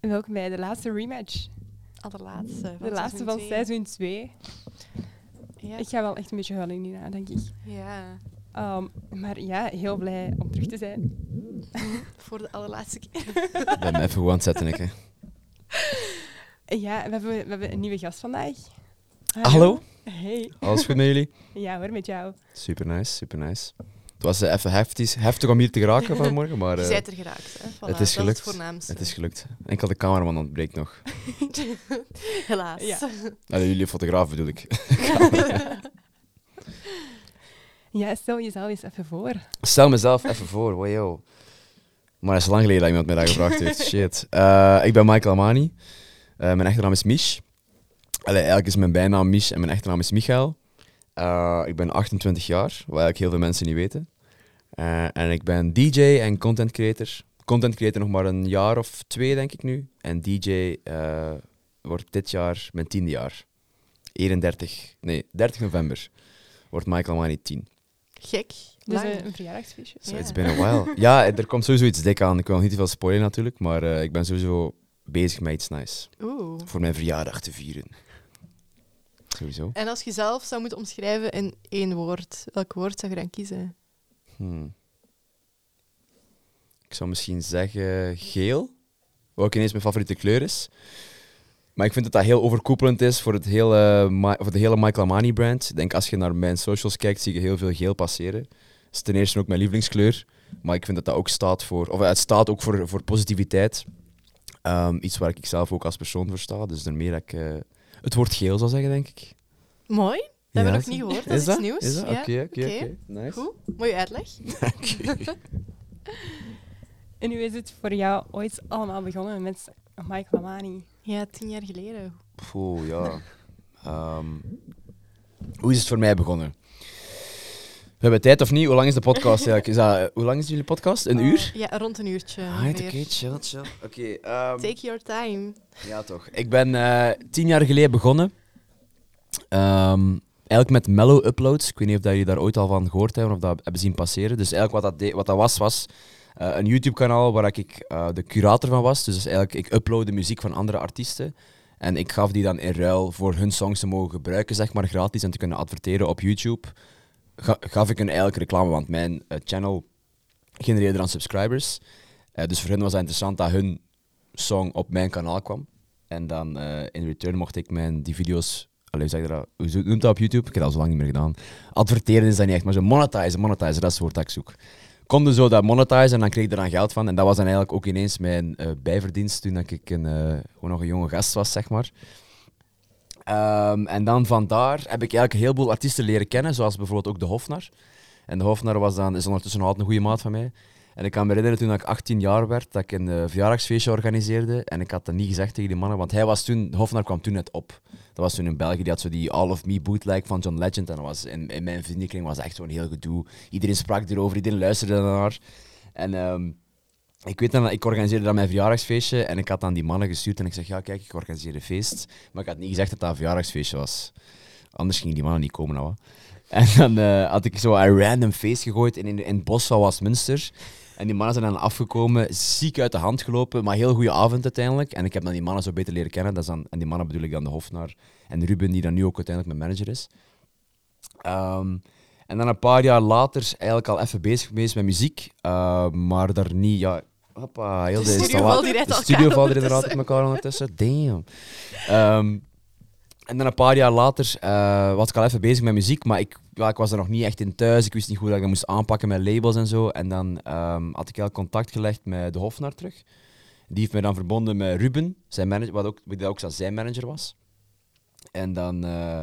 Welkom bij de laatste rematch. Allerlaatste. De laatste van twee. seizoen 2. Ja. Ik ga wel echt een beetje huilen nu na, denk ik. ja. Ehm, maar ja, heel blij om terug te zijn. Voor de allerlaatste keer. Ik ben even gewoon aan het zetten, ik. hè. Ja, we hebben, we hebben een nieuwe gast vandaag. Hallo. Hey. Alles goed met jullie? Ja hoor, met jou. Super nice, super nice. Het was eh, even heftig, heftig om hier te geraken vanmorgen, maar Je eh, bent er geraakt. Hè? Voilà, het is dat gelukt. het is gelukt. Enkel de cameraman ontbreekt nog. Helaas. Ja. Allee, jullie fotograaf bedoel ik. Ja, stel jezelf eens even voor. Stel mezelf even voor, wow, yo. Maar het is lang geleden dat iemand mij dat gevraagd heeft. Shit. Eh, ik ben Michael Amani. Eh, mijn echte naam is Mich. Allee, eigenlijk is mijn bijnaam Mich en mijn echte naam is Michael. Eh, ik ben 28 jaar, wat eigenlijk heel veel mensen niet weten. Eh, en ik ben DJ en content creator. Content creator nog maar een jaar of twee, denk ik nu. En DJ eh, wordt dit jaar mijn tiende jaar. 31, nee, 30 november wordt Michael Amani 10. Gek. Dus Lang. een, een verjaardagsfeestje. So it's been a while. ja, er komt sowieso iets dik aan. Ik wil nog niet te veel spoilen natuurlijk, maar eh, ik ben sowieso bezig met iets nice. Oeh. Voor mijn verjaardag te vieren. Sowieso. En als je zelf zou moeten omschrijven in één woord, welk woord zou je dan kiezen? Hmm. Ik zou misschien zeggen geel. Wat ook ineens mijn favoriete kleur is. Maar ik vind dat dat heel overkoepelend is voor, het hele, voor de hele Michael Amani brand. Ik denk als je naar mijn socials kijkt, zie je heel veel geel passeren. Dat is ten eerste ook mijn lievelingskleur. Maar ik vind dat dat ook staat voor... Of het staat ook voor, voor positiviteit. Ehm, iets waar ik zelf ook als persoon voor sta. Dus daarmee dat ik eh, het woord geel zou zeggen, denk ik. Mooi. Dat hebben we nog niet gehoord. Dat is, iets nieuws. Is dat? Oké, Ja. oké. Nice. Goed. Mooie uitleg. En hoe is het voor jou ooit allemaal begonnen met Michael Amani? Ja, tien jaar geleden. Poeh, ja. Ehm, hoe is het voor mij begonnen? We hebben tijd of niet? Hoe lang is de podcast eigenlijk? Is dat, eh, hoe lang is jullie podcast? Een uur? Ja, rond een uurtje. Ah, oké, chill, chill. Oké, ehm, Take your time. ja toch. Ik ben eh, tien jaar geleden begonnen. Ehm, eigenlijk met Mellow Uploads. Ik weet niet of dat jullie daar ooit al van gehoord hebben of dat hebben zien passeren. Dus eigenlijk wat dat, deed- wat dat was, was eh, een YouTube-kanaal waar ik eh, de curator van was. Dus eigenlijk, ik uploadde muziek van andere artiesten. En ik gaf die dan in ruil voor hun songs te mogen gebruiken, zeg maar, gratis en te kunnen adverteren op YouTube. Ga- gaf ik hun eigenlijk reclame, want mijn eh, channel genereerde dan subscribers. Eh, dus voor hun was het interessant dat hun song op mijn kanaal kwam. En dan eh, in return mocht ik mijn, die video's, allee, hoe zeg dat, hoe noemt dat op YouTube? Ik heb dat al zo lang niet meer gedaan. Adverteren is dat niet echt, maar zo monetizen, monetizen, dat is het woord ik zoek. Konden zo dat monetizen en dan kreeg ik er dan geld van. En dat was dan eigenlijk ook ineens mijn bijverdienst toen ik een, gewoon nog een jonge gast was, zeg maar. Ehm, en dan vandaar heb ik eigenlijk een heleboel artiesten leren kennen, zoals bijvoorbeeld ook de Hofnar. En de Hofnar was dan, is ondertussen nog altijd een goede maat van mij. En ik kan me herinneren toen ik 18 jaar werd, dat ik een eh, verjaardagsfeestje organiseerde. En ik had dat niet gezegd tegen die mannen, want hij was toen, Hofnar kwam toen net op. Dat was toen in België, die had zo die All of Me bootleg van John Legend. En dat was, in, in mijn vriendenkring was echt zo'n heel gedoe. Iedereen sprak erover, iedereen luisterde ernaar. En ehm, ik weet dan, ik organiseerde dan mijn verjaardagsfeestje en ik had dan die mannen gestuurd en ik zeg, ja kijk, ik organiseer een feest. Maar ik had niet gezegd dat dat een verjaardagsfeestje was. Anders gingen die mannen niet komen. Nou, en dan eh, had ik zo een random feest gegooid in, in, in het bos van Westminster. En die mannen zijn dan afgekomen, ziek uit de hand gelopen, maar heel goede avond uiteindelijk. En ik heb dan die mannen zo beter leren kennen. Dat dan, en die mannen bedoel ik dan de Hofnar en Ruben, die dan nu ook uiteindelijk mijn manager is. Ehm, en dan een paar jaar later eigenlijk al even bezig geweest met muziek, eh, maar daar niet, ja... Hoppa, heel De de studio valt inderdaad op elkaar ondertussen. Damn. Ehm, en dan een paar jaar later eh, was ik al even bezig met muziek, maar ik, ja, ik was er nog niet echt in thuis. Ik wist niet hoe dat ik dat moest aanpakken met labels en zo. En dan ehm, had ik heel contact gelegd met de Hofnar terug. Die heeft mij dan verbonden met Ruben, zijn manager, wat ook, wat ook zijn manager was. En dan, eh,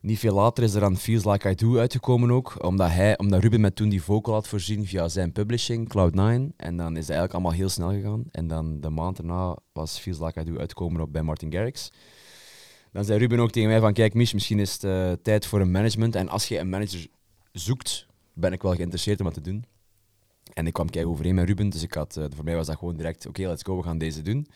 niet veel later, is er dan Feels Like I Do uitgekomen ook. Omdat, hij, omdat Ruben met toen die vocal had voorzien via zijn publishing, Cloud9. En dan is het eigenlijk allemaal heel snel gegaan. En dan de maand daarna was Feels Like I Do uitgekomen bij Martin Garrix. Dan zei Ruben ook tegen mij van, kijk Mich, misschien is het eh, tijd voor een management. En als je een manager zoekt, ben ik wel geïnteresseerd om dat te doen. En ik kwam kijken overeen met Ruben, dus ik had, eh, voor mij was dat gewoon direct, oké, let's go, we gaan deze doen.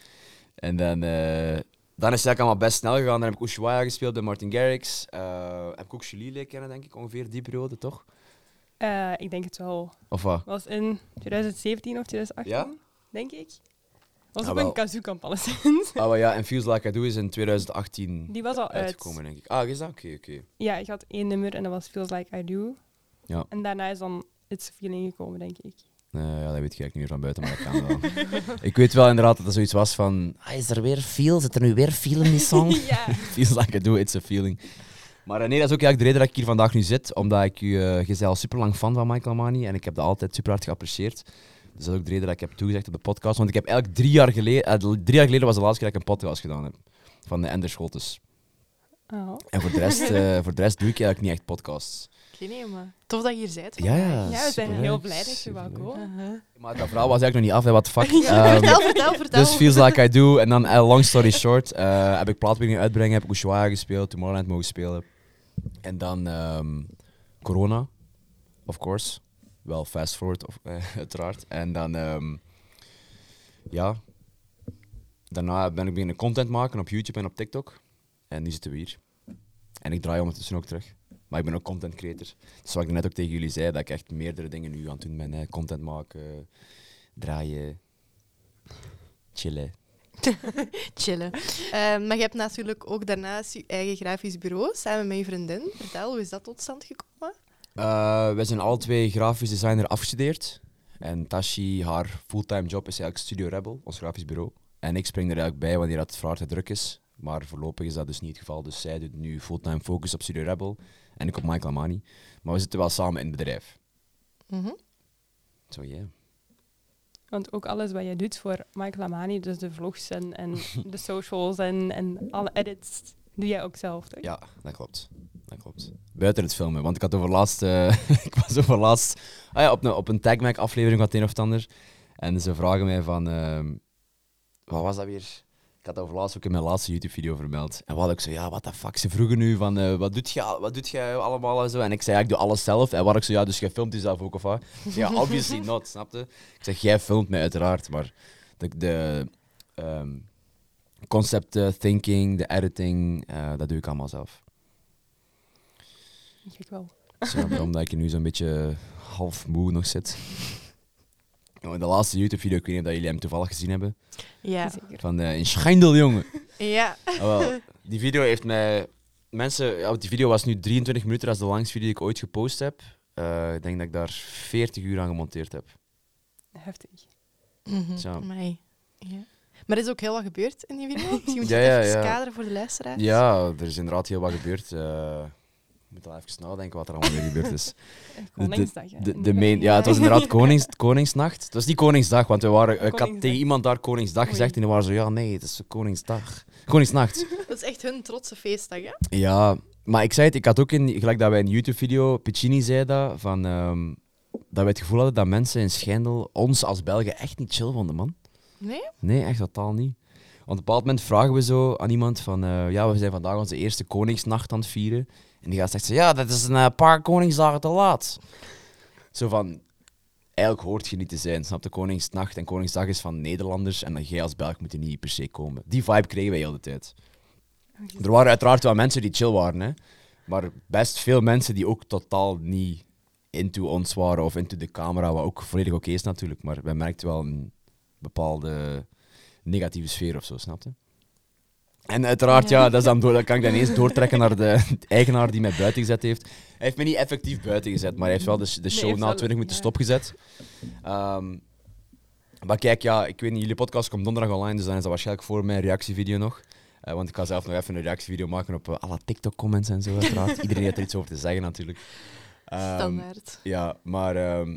En dan, eh, dan is het eigenlijk allemaal best snel gegaan. Dan heb ik Ushuaia gespeeld bij Martin Garrix. Eh, heb ik ook Julie leren kennen, denk ik, ongeveer die periode, toch? Eh, ik denk het wel. Of wat? was in 2017 of 2018, Ja? denk ik. was Ah, op wel. een kazoo alleszins. Ah, maar ja, en Feels Like I Do is in 2018 Die was al uit. uitgekomen, denk ik. Ah, is dat? Oké, oké. Ja, ik had één nummer en dat was Feels Like I Do. Ja. En daarna is dan It's Feeling gekomen, denk ik. Nee, ja, dat weet ik eigenlijk niet meer van buiten, maar dat kan wel. ik weet wel inderdaad dat er zoiets was van... Ah, is er weer feel? Zit er nu weer feel in die song? ja. Feels like I do, it's a feeling. Maar eh, nee, dat is ook eigenlijk de reden dat ik hier vandaag nu zit. Omdat ik u... eh je bent al super lang fan van Michael Mani en ik heb dat altijd super hard geapprecieerd. Dus dat is ook de reden dat ik heb toegezegd op de podcast. Want ik heb eigenlijk drie jaar geleden... eh, drie jaar geleden was de laatste keer dat ik een podcast gedaan heb. Van de Ender Scholtes. Oh. En voor de, rest, eh, voor de rest doe ik eigenlijk niet echt podcasts. Maar tof dat je hier bent. Ja, ja. Ja, we zijn heel blij dat je wou komen. Maar dat verhaal was eigenlijk nog niet af, hè, the fuck. Ja, Ehm, vertel, vertel, vertel. Dus Feels Like I Do. En dan, eh, long story short, eh, heb ik plaatwinning uitbrengen, heb ik Ushuaia gespeeld, Tomorrowland mogen spelen. En dan ehm, corona, of course. Wel fast forward, of, eh, uiteraard. En dan, ehm, ja, daarna ben ik beginnen content maken op YouTube en op TikTok. En nu zitten we hier. En ik draai ondertussen ook terug. Maar ik ben ook content creator. Dus wat ik net ook tegen jullie zei, dat ik echt meerdere dingen nu aan het doen ben. Hè. Content maken, draaien, chillen. Chillen. Ehm, maar je hebt natuurlijk ook daarnaast je eigen grafisch bureau samen met je vriendin. Vertel, hoe is dat tot stand gekomen? Uh, wij zijn alle twee grafisch designer afgestudeerd. En Tashi, haar fulltime job is eigenlijk Studio Rebel, ons grafisch bureau. En ik spring er eigenlijk bij wanneer het voor haar te druk is. Maar voorlopig is dat dus niet het geval. Dus zij doet nu fulltime focus op Studio Rebel en ik op Michael Amani. Maar we zitten wel samen in het bedrijf. Mhm. Zo, ja. Want ook alles wat je doet voor Michael Amani, dus de vlogs en, en de socials en, en alle edits, doe jij ook zelf, toch? Ja, dat klopt. Dat klopt. Buiten het filmen. Want ik had over laatst... eh, ik was over laatst... Ah ja, op een, op een TagMac aflevering van het een of het ander. En ze vragen mij van... ehm, wat was dat weer? Ik had dat over laatst ook in mijn laatste YouTube-video vermeld. En wat ik zo, ja, wat de fuck? Ze vroegen nu van, eh, wat doet je wat doet jij allemaal en zo? En ik zei, ja, ik doe alles zelf. En wat ik zo, ja, dus jij filmt jezelf ook of wat? Ik ja, obviously not, snapte? Ik zeg, jij filmt mij uiteraard, maar de, de ehm, concept eh, thinking, de editing, eh, dat doe ik allemaal zelf. Ik wel. Dus ja, daarom dat ik nu zo'n beetje half moe nog zit. Nou, in de laatste YouTube-video, ik weet niet of dat jullie hem toevallig gezien hebben, Ja. Zeker. van eh in Schijndel, jongen. Ja. Ah, wel, die video heeft mij... Mensen, ja, die video was nu 23 minuten, dat is de langste video die ik ooit gepost heb. Eh, ik denk dat ik daar 40 uur aan gemonteerd heb. Heftig. Mhm. Zo. Amai. Ja. Maar er is ook heel wat gebeurd in die video. Misschien moet je Ja, het even ja. kaderen voor de luisteraars. Ja, er is inderdaad heel wat gebeurd. Eh, ik moet al even nadenken wat er allemaal weer gebeurd is. Koningsdag. De, In de main, ja, het was inderdaad Konings, Koningsnacht. Het was niet Koningsdag, want we waren, ik had tegen iemand daar Koningsdag gezegd en die waren zo, ja nee, het is Koningsdag. Koningsnacht. Dat is echt hun trotse feestdag, hè? Ja, maar ik zei het, ik had ook in, gelijk dat wij in een YouTube-video, Piccini zei dat, van, ehm, dat we het gevoel hadden dat mensen in Schijndel ons als Belgen echt niet chill vonden, man. Nee? Nee, echt totaal niet. Want op een bepaald moment vragen we zo aan iemand van, eh, ja, we zijn vandaag onze eerste Koningsnacht aan het vieren. En die gast zegt zo, ja, dat is een eh, paar Koningsdagen te laat. Zo van, eigenlijk hoort je niet te zijn, snap je? Koningsnacht en Koningsdag is van Nederlanders en dan jij als Belg moet er niet per se komen. Die vibe kregen wij heel de tijd. Er waren uiteraard wel mensen die chill waren, hè. Maar best veel mensen die ook totaal niet into ons waren of into de camera, wat ook volledig oké is natuurlijk. Maar wij merkten wel een bepaalde negatieve sfeer of zo, snap je? En uiteraard, ja, dat, is dan door, dat kan ik dan ineens doortrekken naar de eigenaar die mij buiten gezet heeft. Hij heeft me niet effectief buiten gezet, maar hij heeft wel de, de show na wel- 20 minuten stopgezet. Ehm, maar kijk, ja, ik weet niet, jullie podcast komt donderdag online, dus dan is dat waarschijnlijk voor mijn reactievideo nog. Eh, want ik ga zelf nog even een reactievideo maken op eh, alle TikTok-comments en zo, uiteraard. Iedereen heeft er iets over te zeggen, natuurlijk. Ehm, Standaard. ja, maar ehm,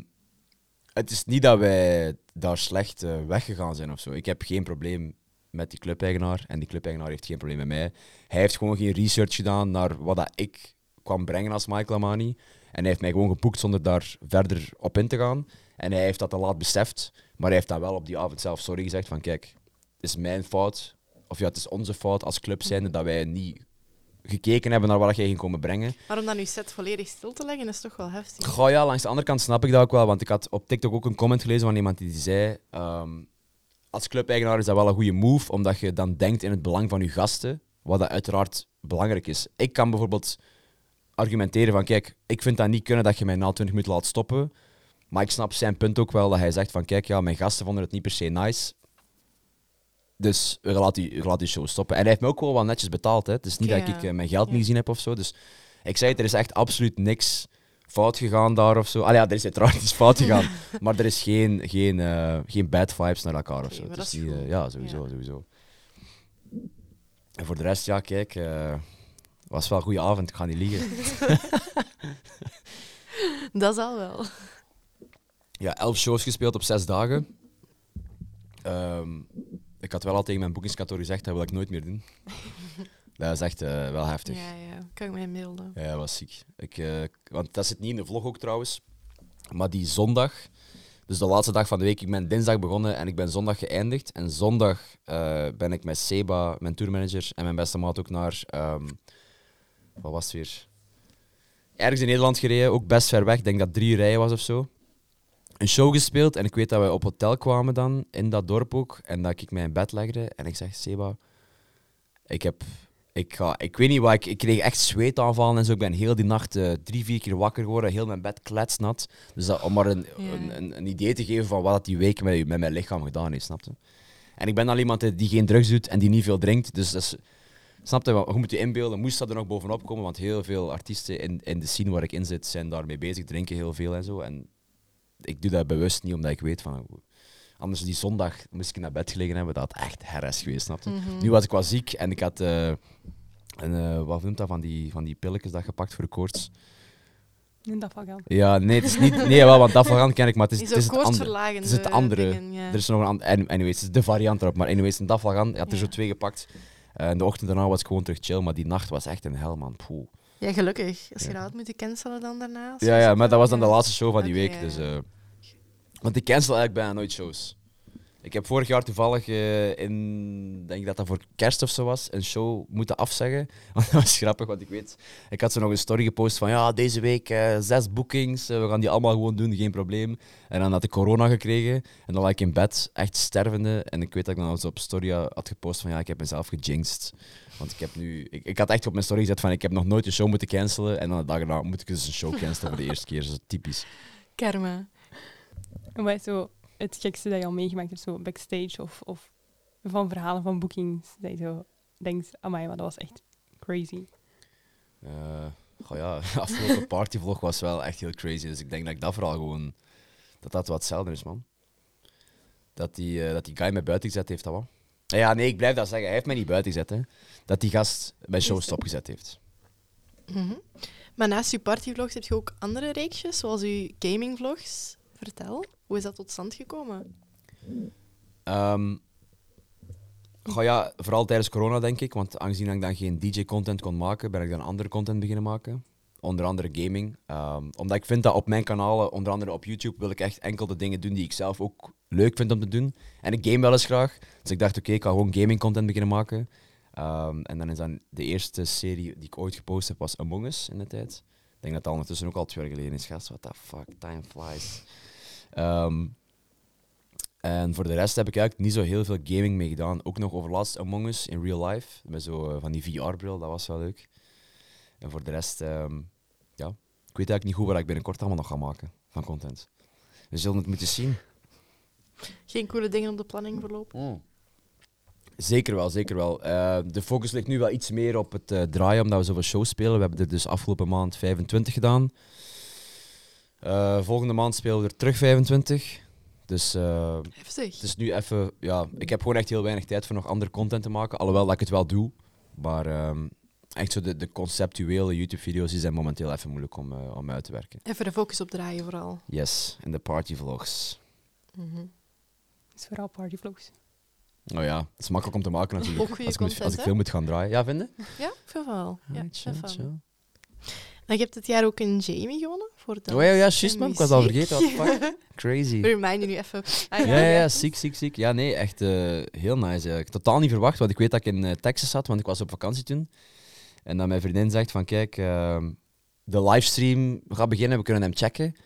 het is niet dat wij daar slecht eh, weggegaan zijn of zo. Ik heb geen probleem met die clubeigenaar en die clubeigenaar heeft geen probleem met mij. Hij heeft gewoon geen research gedaan naar wat dat ik kwam brengen als Michael Amani. En hij heeft mij gewoon geboekt zonder daar verder op in te gaan. En hij heeft dat te laat beseft, maar hij heeft dan wel op die avond zelf sorry gezegd van kijk, het is mijn fout, of ja, het is onze fout als club zijnde dat wij niet gekeken hebben naar wat jij ging komen brengen. Maar om dan je set volledig stil te leggen, is toch wel heftig. Goh, ja, langs de andere kant snap ik dat ook wel, want ik had op TikTok ook een comment gelezen van iemand die zei, ehm, als clubeigenaar is dat wel een goede move, omdat je dan denkt in het belang van je gasten, wat dat uiteraard belangrijk is. Ik kan bijvoorbeeld argumenteren van, kijk, ik vind dat niet kunnen dat je mij na 20 minuten laat stoppen, maar ik snap zijn punt ook wel, dat hij zegt van, kijk, ja, mijn gasten vonden het niet per se nice. Dus we laten die, die show stoppen. En hij heeft me ook wel netjes betaald. Hè. Het is niet dat ik eh, mijn geld niet gezien heb of zo. Dus ik zei er is echt absoluut niks fout gegaan daar of zo. Ah ja, er is uiteraard iets fout gegaan. maar er is geen, geen, eh, geen bad vibes naar elkaar of zo. Het is niet, eh, ja, sowieso, Ja. sowieso. En voor de rest, ja, kijk, eh was wel een goede avond. Ik ga niet liegen. Dat zal wel. Ja, elf shows gespeeld op zes dagen. Ehm, ik had wel al tegen mijn boekingskantoor gezegd, dat wil ik nooit meer doen. dat is echt eh, wel heftig. Ja, ja. Kan ik mij melden. Ja, dat was ziek. Ik, eh, want dat zit niet in de vlog ook trouwens. Maar die zondag, dus de laatste dag van de week, ik ben dinsdag begonnen en ik ben zondag geëindigd. En zondag eh, ben ik met Seba, mijn tourmanager, en mijn beste maat ook naar, ehm, wat was het weer? Ergens in Nederland gereden, ook best ver weg. Ik denk dat drie uur rijden was of zo. Een show gespeeld en ik weet dat we op hotel kwamen dan, in dat dorp ook. En dat ik mij in bed legde en ik zeg, Seba, ik heb ik, ga, ik weet niet wat, ik, ik kreeg echt zweetaanvallen en zo. Ik ben heel die nacht eh, drie, vier keer wakker geworden, heel mijn bed kletsnat. Dus dat, om maar een, Ja. een, een, een idee te geven van wat dat die week met, met mijn lichaam gedaan heeft, snapte? En ik ben al iemand die geen drugs doet en die niet veel drinkt. Dus dat is, snapte, je moet je inbeelden, moest dat er nog bovenop komen, want heel veel artiesten in, in de scene waar ik in zit zijn daarmee bezig, drinken heel veel en zo. En ik doe dat bewust niet, omdat ik weet van... Anders die zondag moest ik naar bed gelegen hebben, dat had echt herres geweest, snapte? Mhm. Nu was ik wel ziek en ik had eh, een, eh, wat noemt dat, van die, van die pilletjes dat gepakt voor de koorts. En dat van gaan. Ja, nee, het is niet, nee wel, want dat van ken ik, maar het is, Die het is het andere. het is het andere. dingen, ja. Er is nog een ander, en- anyways, het is de variant erop, maar anyways, een dafalgan, ik had er Ja. zo twee gepakt. En de ochtend daarna was ik gewoon terug chill, maar die nacht was echt een hel, man. Poeh. Ja, gelukkig. Als je Ja. dat had moeten cancelen dan daarna. als Ja, ja, maar dat was dan de laatste show van die week, dus... want ik cancel eigenlijk bijna nooit shows. Ik heb vorig jaar toevallig eh, in, denk ik dat dat voor kerst of zo was, een show moeten afzeggen. Want dat was grappig, want ik weet, ik had zo nog een story gepost van ja, deze week eh, zes bookings, eh, we gaan die allemaal gewoon doen, geen probleem. En dan had ik corona gekregen en dan lag ik in bed, echt stervende. En ik weet dat ik dan op story had gepost van ja, ik heb mezelf gejinxed. Want ik heb nu, ik, ik had echt op mijn story gezet van ik heb nog nooit een show moeten cancelen. En dan de dag erna moet ik dus een show cancelen voor de eerste keer, zo typisch. Karma. En wat is zo het gekste dat je al meegemaakt hebt, zo backstage of, of van verhalen van boekings, dat je zo denkt, amai, maar dat was echt crazy. Eh, goh ja, de afgelopen partyvlog was wel echt heel crazy. Dus ik denk dat ik dat vooral gewoon... Dat dat wat hetzelfde is, man. Dat die, eh, dat die guy mij buiten gezet heeft, dat wel. Eh, Ja, nee, ik blijf dat zeggen. Hij heeft mij niet buiten gezet, hè. Dat die gast mijn show stopgezet heeft. Mhm. Maar naast je partyvlogs heb je ook andere reeksjes, zoals je gamingvlogs. Vertel, hoe is dat tot stand gekomen? Goh ja, vooral tijdens corona, denk ik. Want aangezien ik dan geen DJ-content kon maken, ben ik dan andere content beginnen maken. Onder andere gaming. Ehm, omdat ik vind dat op mijn kanalen, onder andere op YouTube, wil ik echt enkel de dingen doen die ik zelf ook leuk vind om te doen. En ik game wel eens graag. Dus ik dacht, oké, ik ga gewoon gaming-content beginnen maken. Ehm, en dan is dan de eerste serie die ik ooit gepost heb, was Among Us in de tijd. Ik denk dat dat ondertussen ook al twee jaar geleden is. Gast, what the fuck, time flies. Ehm, en voor de rest heb ik eigenlijk niet zo heel veel gaming mee gedaan. Ook nog over laatst Among Us in real life. Met zo eh, van die VR-bril, dat was wel leuk. En voor de rest, ehm, ja, ik weet eigenlijk niet goed wat ik binnenkort allemaal nog ga maken van content. We zullen het moeten zien. Geen coole dingen op de planning voorlopig? Zeker wel, zeker wel. Eh, de focus ligt nu wel iets meer op het eh, draaien, omdat we zoveel shows spelen. We hebben er dus afgelopen maand 25 gedaan. Eh, volgende maand spelen we er terug 25. Dus eh, Heftig. het is nu even... Ja, ik heb gewoon echt heel weinig tijd voor nog andere content te maken. Alhoewel dat ik het wel doe. Maar ehm, echt zo de, de conceptuele YouTube-video's die zijn momenteel even moeilijk om, eh, om uit te werken. Even de focus op draaien vooral. Yes, en de partyvlogs. Mhm. Het is vooral partyvlogs. Oh ja, het is makkelijk om te maken natuurlijk. Ook als ik, content, als ik veel moet gaan draaien. Ja, vinden? Ja, ik vind wel. Ja, chill, chill. En je hebt dit jaar ook een Jamie gewonnen voor Oh dans ja, ja, juist man. Ik was al vergeten. The fuck? Crazy. Remind je nu even. Ah, Ja, ja, ja, ziek, ziek, ziek. Ja, nee, echt eh, heel nice eigenlijk. Totaal niet verwacht, want ik weet dat ik in eh, Texas zat, want ik was op vakantie toen. En dat mijn vriendin zegt van, kijk, ehm, de livestream gaat beginnen, we kunnen hem checken.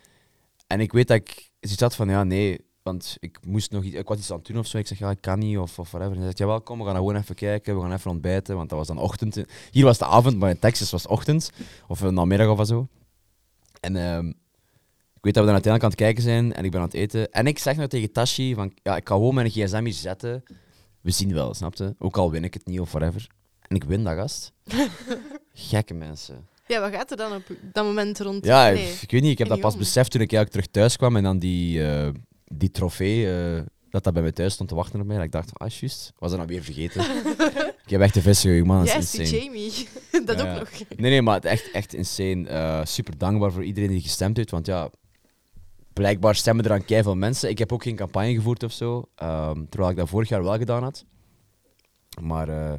En ik weet dat ik zoiets had van, ja, nee, want ik moest nog iets, ik was iets aan het doen of zo. Ik zeg, ja, ik kan niet, of, of whatever. En hij zegt, ja, wel, kom, we gaan gewoon even kijken, we gaan even ontbijten, want dat was dan ochtend. Hier was het avond, maar in Texas was het ochtend, of een namiddag of zo. En ehm, ik weet dat we dan uiteindelijk aan het kijken zijn en ik ben aan het eten. En ik zeg nou tegen Tashi van, ja, ik ga gewoon mijn gsm hier zetten we zien wel, snapte? Ook al win ik het niet of whatever. En ik win dat, gast. Gekke mensen. Ja, wat gaat er dan op dat moment rond? Ja, Nee. ik weet niet, ik heb dat pas beseft toen ik eigenlijk terug thuis kwam en dan die, eh, die trofee, eh, dat dat bij mij thuis stond te wachten op mij. Dat ik dacht, ah, juist, was dat nou weer vergeten. ik heb echt de vissen man, dat is Yes, die insane. Jamie. dat ook nog. Nee, nee, maar echt, echt insane. Eh, super dankbaar voor iedereen die gestemd heeft, want ja, blijkbaar stemmen er aan veel mensen. Ik heb ook geen campagne gevoerd of zo, ehm, terwijl ik dat vorig jaar wel gedaan had. Maar eh,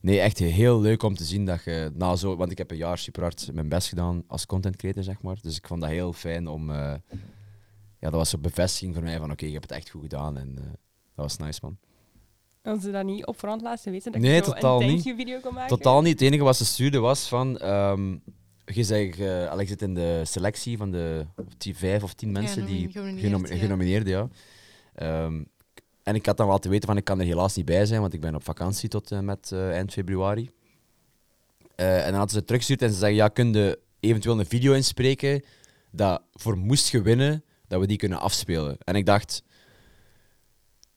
nee, echt heel leuk om te zien dat je na zo, want ik heb een jaar super hard mijn best gedaan als content creator, zeg maar. Dus ik vond dat heel fijn om, ja, dat was een bevestiging voor mij van oké, ik heb het echt goed gedaan en eh, dat was nice, man. Als ze dat niet op voorhand laten weten, dat Nee, je zo totaal een niet. thank you video kan maken. Totaal niet. Het enige wat ze stuurde was van... ehm je zegt, eh, ik zit in de selectie van de die vijf of tien mensen die genomineerd, genom- ja. genomineerd, ja. Ehm, en ik had dan wel te weten van, ik kan er helaas niet bij zijn, want ik ben op vakantie tot en met eh, eind februari. Eh, en dan hadden ze het teruggestuurd en ze zeggen, ja, kun je eventueel een video inspreken dat voor moest je winnen, dat we die kunnen afspelen. En ik dacht,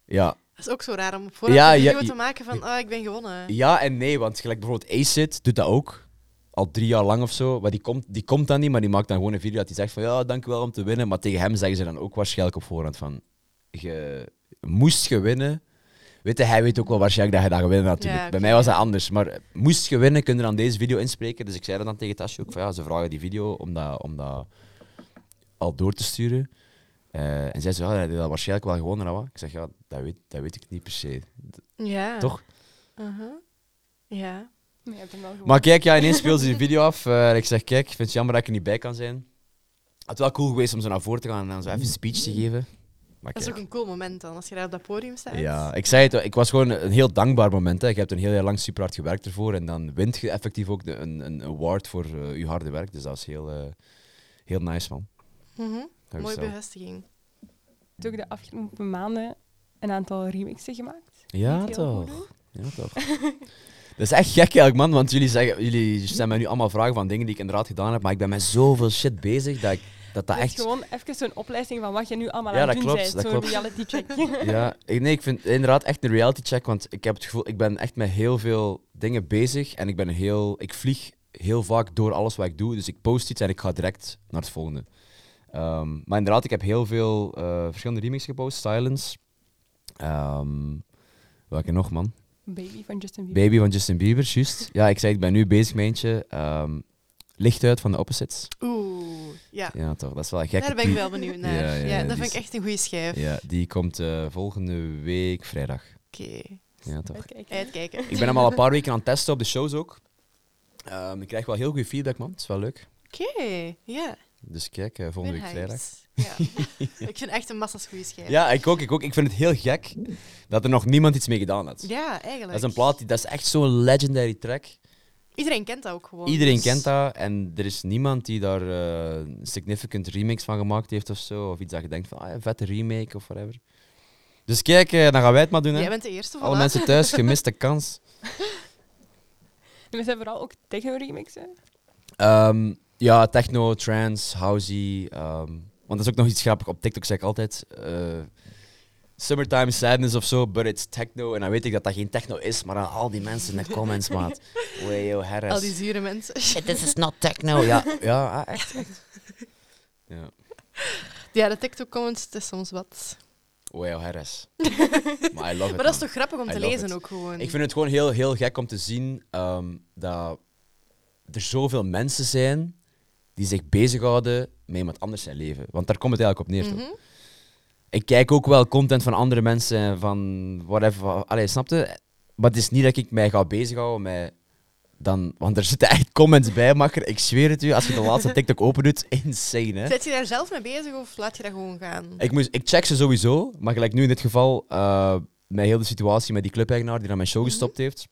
ja, Dat is ook zo raar om op voorhand Ja, een video ja, te maken van, ah, ik ben gewonnen. Ja en nee, want gelijk bijvoorbeeld Acid doet dat ook. Al drie jaar lang of zo. Maar die komt, die komt dan niet, maar die maakt dan gewoon een video dat hij zegt van ja, dankjewel om te winnen. Maar tegen hem zeggen ze dan ook waarschijnlijk op voorhand van je moest je winnen. Weet je, hij weet ook wel waarschijnlijk dat hij dat gaat winnen natuurlijk. Ja, Bij mij was dat anders. Maar moest je winnen, kun je dan deze video inspreken. Dus ik zei dat dan tegen Tasje ook van ja, ze vragen die video om dat, om dat al door te sturen. Eh, en zij zei, ja, hij heeft dat waarschijnlijk wel gewonnen. en wat. Ik zeg, ja, dat weet, dat weet ik niet per se. Ja. Toch? Uh-huh. Ja. Maar gewoon. Kijk, ja, ineens speelde ze die video af. eh, en ik zeg, kijk, ik vind het jammer dat ik er niet bij kan zijn. Het was wel cool geweest om zo naar voren te gaan en dan zo even een speech te geven. Maar Dat is ook een cool moment dan, als je daar op dat podium staat. ja, ik zei het, ik was gewoon een heel dankbaar moment. Hè. Je hebt een heel jaar lang super hard gewerkt ervoor en dan wint je effectief ook de, een, een award voor eh, je harde werk. Dus dat is heel, eh, heel nice, man. Mhm. Dat Mooie bevestiging. Ook de afgelopen maanden een aantal remixen gemaakt. Ja, toch. Ja, toch. Dat is echt gek eigenlijk, man, want jullie, zeggen, jullie stellen mij nu allemaal vragen van dingen die ik inderdaad gedaan heb, maar ik ben met zoveel shit bezig dat ik, dat, dat Het is echt... gewoon even zo'n opleiding van wat je nu allemaal Ja, aan het dat doen klopt, bent. dat Zo'n klopt. reality check. Ja, ik, nee, ik vind inderdaad echt een reality check, want ik heb het gevoel, ik ben echt met heel veel dingen bezig en ik ben heel, ik vlieg heel vaak door alles wat ik doe, dus ik post iets en ik ga direct naar het volgende. Ehm, maar inderdaad, ik heb heel veel eh, verschillende remixes gepost, Silence, Ehm, welke nog, man? Baby van Justin Bieber. Baby van Justin Bieber, juist. Ja, ik zei, ik ben nu bezig met eentje, ehm, Licht uit van de Opposites. Oeh, ja. Ja, toch, dat is wel gekke Daar ben ik wel benieuwd naar. Ja, Ja, ja, dat vind ik echt een goede schijf. Ja, die komt eh, volgende week vrijdag. Oké, Ja, toch. Uitkijken. uitkijken. Ik ben hem al een paar weken aan het testen op de shows ook. Ik krijg wel heel goede feedback, man. Het is wel leuk. Oké, ja. Dus kijk, eh, volgende week vrijdag. Ja. ik vind echt een massa's goede schijf. Ja, ik ook, ik ook. Ik vind het heel gek dat er nog niemand iets mee gedaan had. Ja, eigenlijk. Dat is een plaat, die, dat is echt zo'n legendary track. Iedereen kent dat ook gewoon. Iedereen dus- kent dat en er is niemand die daar eh, een significant remix van gemaakt heeft of zo. Of iets dat je denkt van, ah, een vette remake of whatever. Dus kijk, eh, dan gaan wij het maar doen. Hè. Jij bent de eerste Alle voilà. mensen thuis, gemiste kans. En we zijn vooral ook techno-remixen. Ehm, ja, techno, trance, housey. ehm, want dat is ook nog iets grappig. Op TikTok zeg ik altijd... eh, Summertime sadness of zo, but it's techno. En dan weet ik dat dat geen techno is, maar dan al die mensen in de comments, maat. Wayo, Harris. Al die zure mensen. This is not techno. Ja, ja ah, echt. echt. Ja. Ja, de TikTok-comments, het is soms wat. Wayo, Harris. maar I love it, Maar dat is toch grappig om I te lezen it. ook gewoon. Ik vind het gewoon heel, heel gek om te zien ehm, dat er zoveel mensen zijn die zich bezighouden met iemand anders zijn leven. Want daar komt het eigenlijk op neer. Mhm. Ik kijk ook wel content van andere mensen, van whatever. Allee, snapte? Maar het is niet dat ik mij ga bezighouden met... Dan, want er zitten echt comments bij, makker. Ik zweer het u, als je de laatste TikTok open doet, insane, hè? Zet je daar zelf mee bezig of laat je dat gewoon gaan? Ik, moest, ik check ze sowieso, maar gelijk nu in dit geval, eh, met heel de situatie met die clubeigenaar die naar mijn show Mhm. gestopt heeft,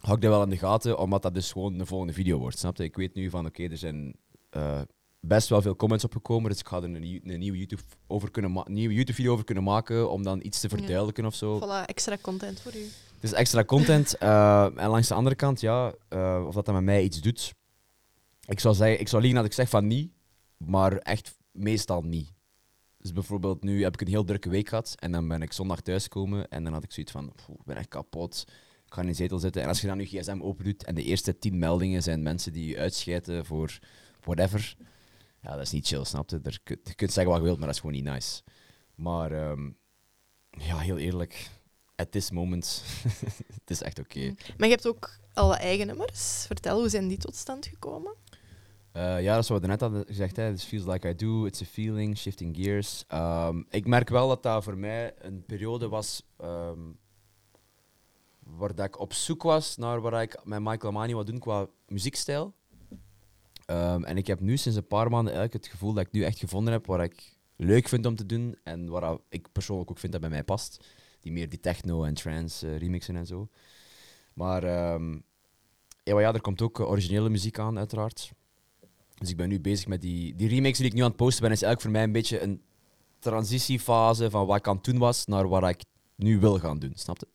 hou ik dat wel in de gaten, omdat dat dus gewoon de volgende video wordt. Snap je? Ik weet nu van, oké, er zijn eh, best wel veel comments opgekomen, dus ik ga er een, een nieuwe YouTube over kunnen nieuwe YouTube-video over kunnen maken, om dan iets te Ja. verduidelijken of zo. Voilà, extra content voor u. Het is extra content. eh, en langs de andere kant, ja, eh, of dat dan met mij iets doet. Ik zou, zeggen, ik zou liegen dat ik zeg van niet, maar echt meestal niet. Dus bijvoorbeeld nu heb ik een heel drukke week gehad en dan ben ik zondag thuisgekomen en dan had ik zoiets van, "Poeh, ik ben echt kapot, ik ga in de zetel zitten. En als je dan je gsm open doet en de eerste tien meldingen zijn mensen die je voor whatever, ja, dat is niet chill, snap je? Er, je kunt zeggen wat je wilt, maar dat is gewoon niet nice. Maar ehm, ja, heel eerlijk, at this moment, het is echt oké. Maar je hebt ook alle eigen nummers. Vertel, hoe zijn die tot stand gekomen? Eh, ja, dat is wat we net hadden gezegd. Hè. It feels like I do, it's a feeling, shifting gears. Ehm, ik merk wel dat dat voor mij een periode was ehm, waar dat ik op zoek was naar waar ik met Michael Amani wat doen qua muziekstijl. Ehm, en ik heb nu sinds een paar maanden eigenlijk het gevoel dat ik nu echt gevonden heb waar ik leuk vind om te doen en waar ik persoonlijk ook vind dat bij mij past. Die meer die techno en trance eh, remixen en zo. Maar ehm, ja, maar ja, er komt ook eh, originele muziek aan, uiteraard. Dus ik ben nu bezig met die, die remix die ik nu aan het posten ben, is eigenlijk voor mij een beetje een transitiefase van wat ik aan het was naar wat ik nu wil gaan doen, snap je?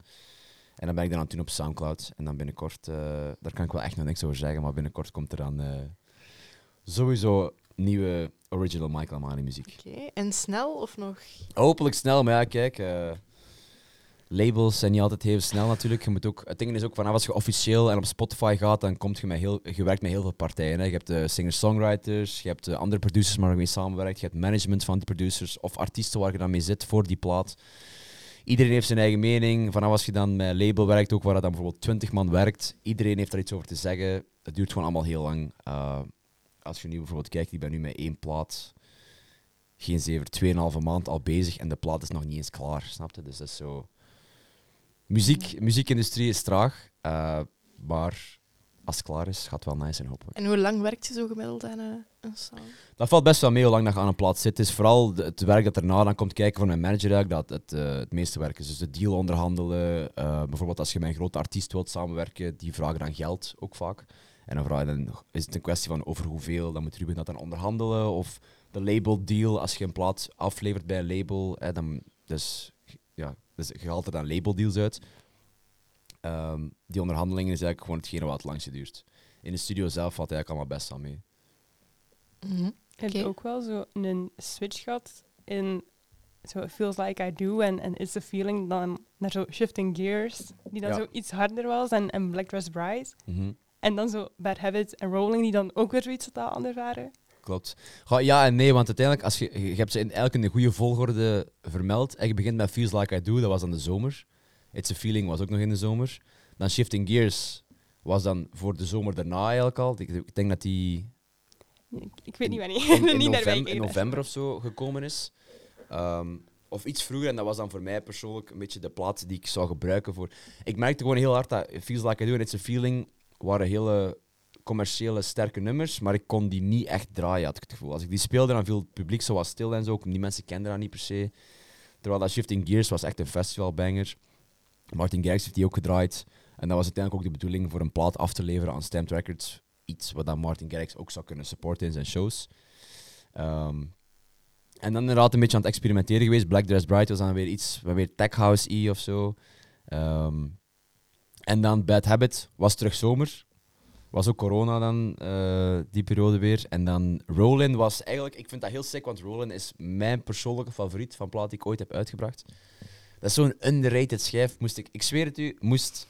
En dan ben ik dan aan het doen op Soundcloud. En dan binnenkort, eh, daar kan ik wel echt nog niks over zeggen, maar binnenkort komt er dan sowieso nieuwe original Michael Amani muziek. Oké, en snel of nog? Hopelijk snel, maar ja, kijk. eh, labels zijn niet altijd heel snel natuurlijk. Je moet ook, het ding is ook vanaf als je officieel en op Spotify gaat, dan komt je met heel, je werkt met heel veel partijen. Hè. Je hebt de singer-songwriters, je hebt de andere producers waar je mee samenwerkt, je hebt management van die producers of artiesten waar je dan mee zit voor die plaat. Iedereen heeft zijn eigen mening. Vanaf als je dan met label werkt, ook waar dan bijvoorbeeld 20 man werkt, iedereen heeft daar iets over te zeggen. Het duurt gewoon allemaal heel lang. Uh, als je nu bijvoorbeeld kijkt, ik ben nu met één plaat geen zever, 2,5 maand al bezig en de plaat is nog niet eens klaar, snap je? Dus dat is zo... Muziek, muziekindustrie is traag, eh, maar als het klaar is, gaat het wel nice zijn, hopelijk. En hoe lang werkt je zo gemiddeld aan een, een song? Dat valt best wel mee hoe lang dat je aan een plaat zit. Het is vooral het werk dat erna dan komt kijken van mijn manager eigenlijk, dat het, eh, het meeste werk is. Dus de deal onderhandelen. eh, bijvoorbeeld als je met een grote artiest wilt samenwerken, die vragen dan geld ook vaak. En dan, vraag je dan is het een kwestie van over hoeveel, dan moet Ruben dat dan onderhandelen. Of de label deal, als je een plaat aflevert bij een label, hè, dan, dus, ja, dus je haalt er dan labeldeals uit. Ehm, die onderhandelingen is eigenlijk gewoon hetgene wat het langste duurt. In de studio zelf valt eigenlijk allemaal best wel mee. Mhm. Je hebt Oké. ook wel zo een switch gehad in zo It Feels Like I Do en, en It's the Feeling dan naar zo Shifting Gears, die dan Ja. zo iets harder was en, en Black Dress Bride. En dan zo Bad Habits en Rolling, die dan ook weer zoiets totaal anders waren. Klopt. Ja en nee, want uiteindelijk, als je, je hebt ze in, eigenlijk in de goede volgorde vermeld. En je begint met Feels Like I Do, dat was dan de zomer. It's a Feeling was ook nog in de zomer. Dan Shifting Gears was dan voor de zomer daarna eigenlijk al. Ik, ik denk dat die Ik, ik weet niet wanneer. november, in november of zo gekomen is. Ehm, of iets vroeger, en dat was dan voor mij persoonlijk een beetje de plaats die ik zou gebruiken voor... Ik merkte gewoon heel hard dat Feels Like I Do en It's a Feeling waren hele commerciële, sterke nummers, maar ik kon die niet echt draaien, had ik het gevoel. Als ik die speelde, dan viel het publiek zo wat stil en zo. Die mensen kenden dat niet per se. Terwijl dat Shifting Gears was echt een festivalbanger. Martin Garrix heeft die ook gedraaid. En dat was uiteindelijk ook de bedoeling voor een plaat af te leveren aan Stamped Records. Iets wat dan Martin Garrix ook zou kunnen supporten in zijn shows. Ehm, en dan inderdaad een beetje aan het experimenteren geweest. Black Dress Bride was dan weer iets, weer tech house-y of zo. Ehm, en dan Bad Habit was terug zomer. Was ook corona dan, eh, die periode weer. En dan Rollin was eigenlijk, ik vind dat heel sick, want Rollin is mijn persoonlijke favoriet van plaat die ik ooit heb uitgebracht. Dat is zo'n underrated schijf. Moest ik, ik zweer het u, moest,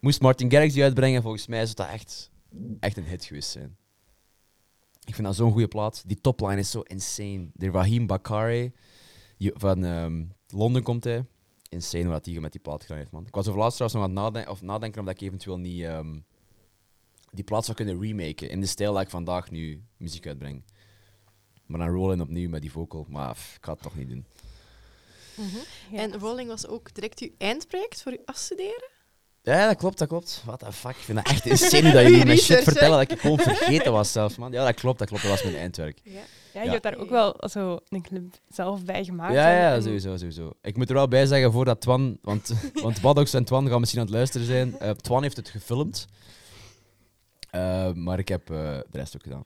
moest Martin Garrix die uitbrengen, volgens mij zou dat echt, echt een hit geweest zijn. Ik vind dat zo'n goede plaat. Die topline is zo insane. De Raheem Bakare die van ehm, Londen komt hij. Insane wat hij met die plaat gedaan heeft, man. Ik was over laatst trouwens nog aan het nadenken, of nadenken of dat ik eventueel niet ehm, die plaat zou kunnen remaken. In de stijl dat ik vandaag nu muziek uitbreng. Maar dan rollen opnieuw met die vocal. Maar pff, ik ga het toch niet doen. Ja. En Rolling was ook direct uw eindproject voor uw afstuderen? Ja, dat klopt, dat klopt. What the fuck? Ik vind dat echt insane dat jullie me shit vertellen dat ik gewoon vergeten was zelfs, man. Ja, dat klopt, dat klopt. Dat was mijn eindwerk. Ja. Ja, je Ja. hebt daar ook wel zo een clip zelf bij gemaakt. Ja, ja, en- sowieso, sowieso. Ik moet er wel bij zeggen voordat Twan, want, want Baddox en Twan gaan misschien aan het luisteren zijn. Eh, Twan heeft het gefilmd, Eh, maar ik heb eh, de rest ook gedaan.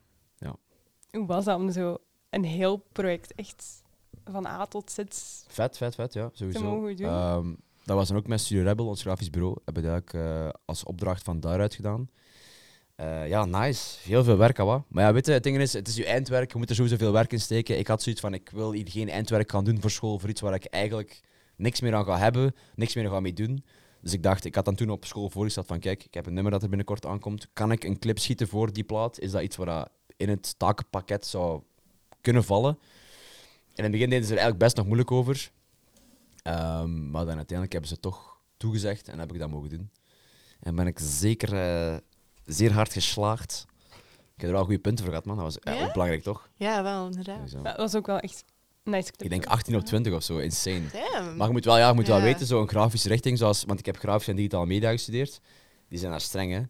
Hoe was dat om zo een heel project echt van A tot Z Vet, vet, vet, ja, sowieso. Ehm, dat was dan ook met Studio Rebel, ons grafisch bureau. Hebben we dat ook als opdracht van daaruit gedaan. Eh, ja, nice. Heel veel werk, wat. Maar ja, weet je, het ding is, het is je eindwerk. Je moet er sowieso veel werk in steken. Ik had zoiets van, ik wil hier geen eindwerk gaan doen voor school, voor iets waar ik eigenlijk niks meer aan ga hebben, niks meer ga mee doen. Dus ik dacht, ik had dan toen op school voorgesteld van, kijk, ik heb een nummer dat er binnenkort aankomt. Kan ik een clip schieten voor die plaat? Is dat iets waar dat in het takenpakket zou kunnen vallen? In het begin deden ze er eigenlijk best nog moeilijk over. Ehm, maar dan uiteindelijk hebben ze toch toegezegd en heb ik dat mogen doen. En ben ik zeker eh, zeer hard geslaagd. Ik heb er wel goede punten voor gehad, man. Dat was eh, Ja? ook belangrijk, toch? Ja, wel, inderdaad. Dat was ook wel echt nice. Ik denk 18 op 20 of zo, insane. Damn. Maar je moet wel, ja, je moet wel Ja. weten, zo'n grafische richting, zoals, want ik heb grafische en digitale media gestudeerd, die zijn daar streng, hè.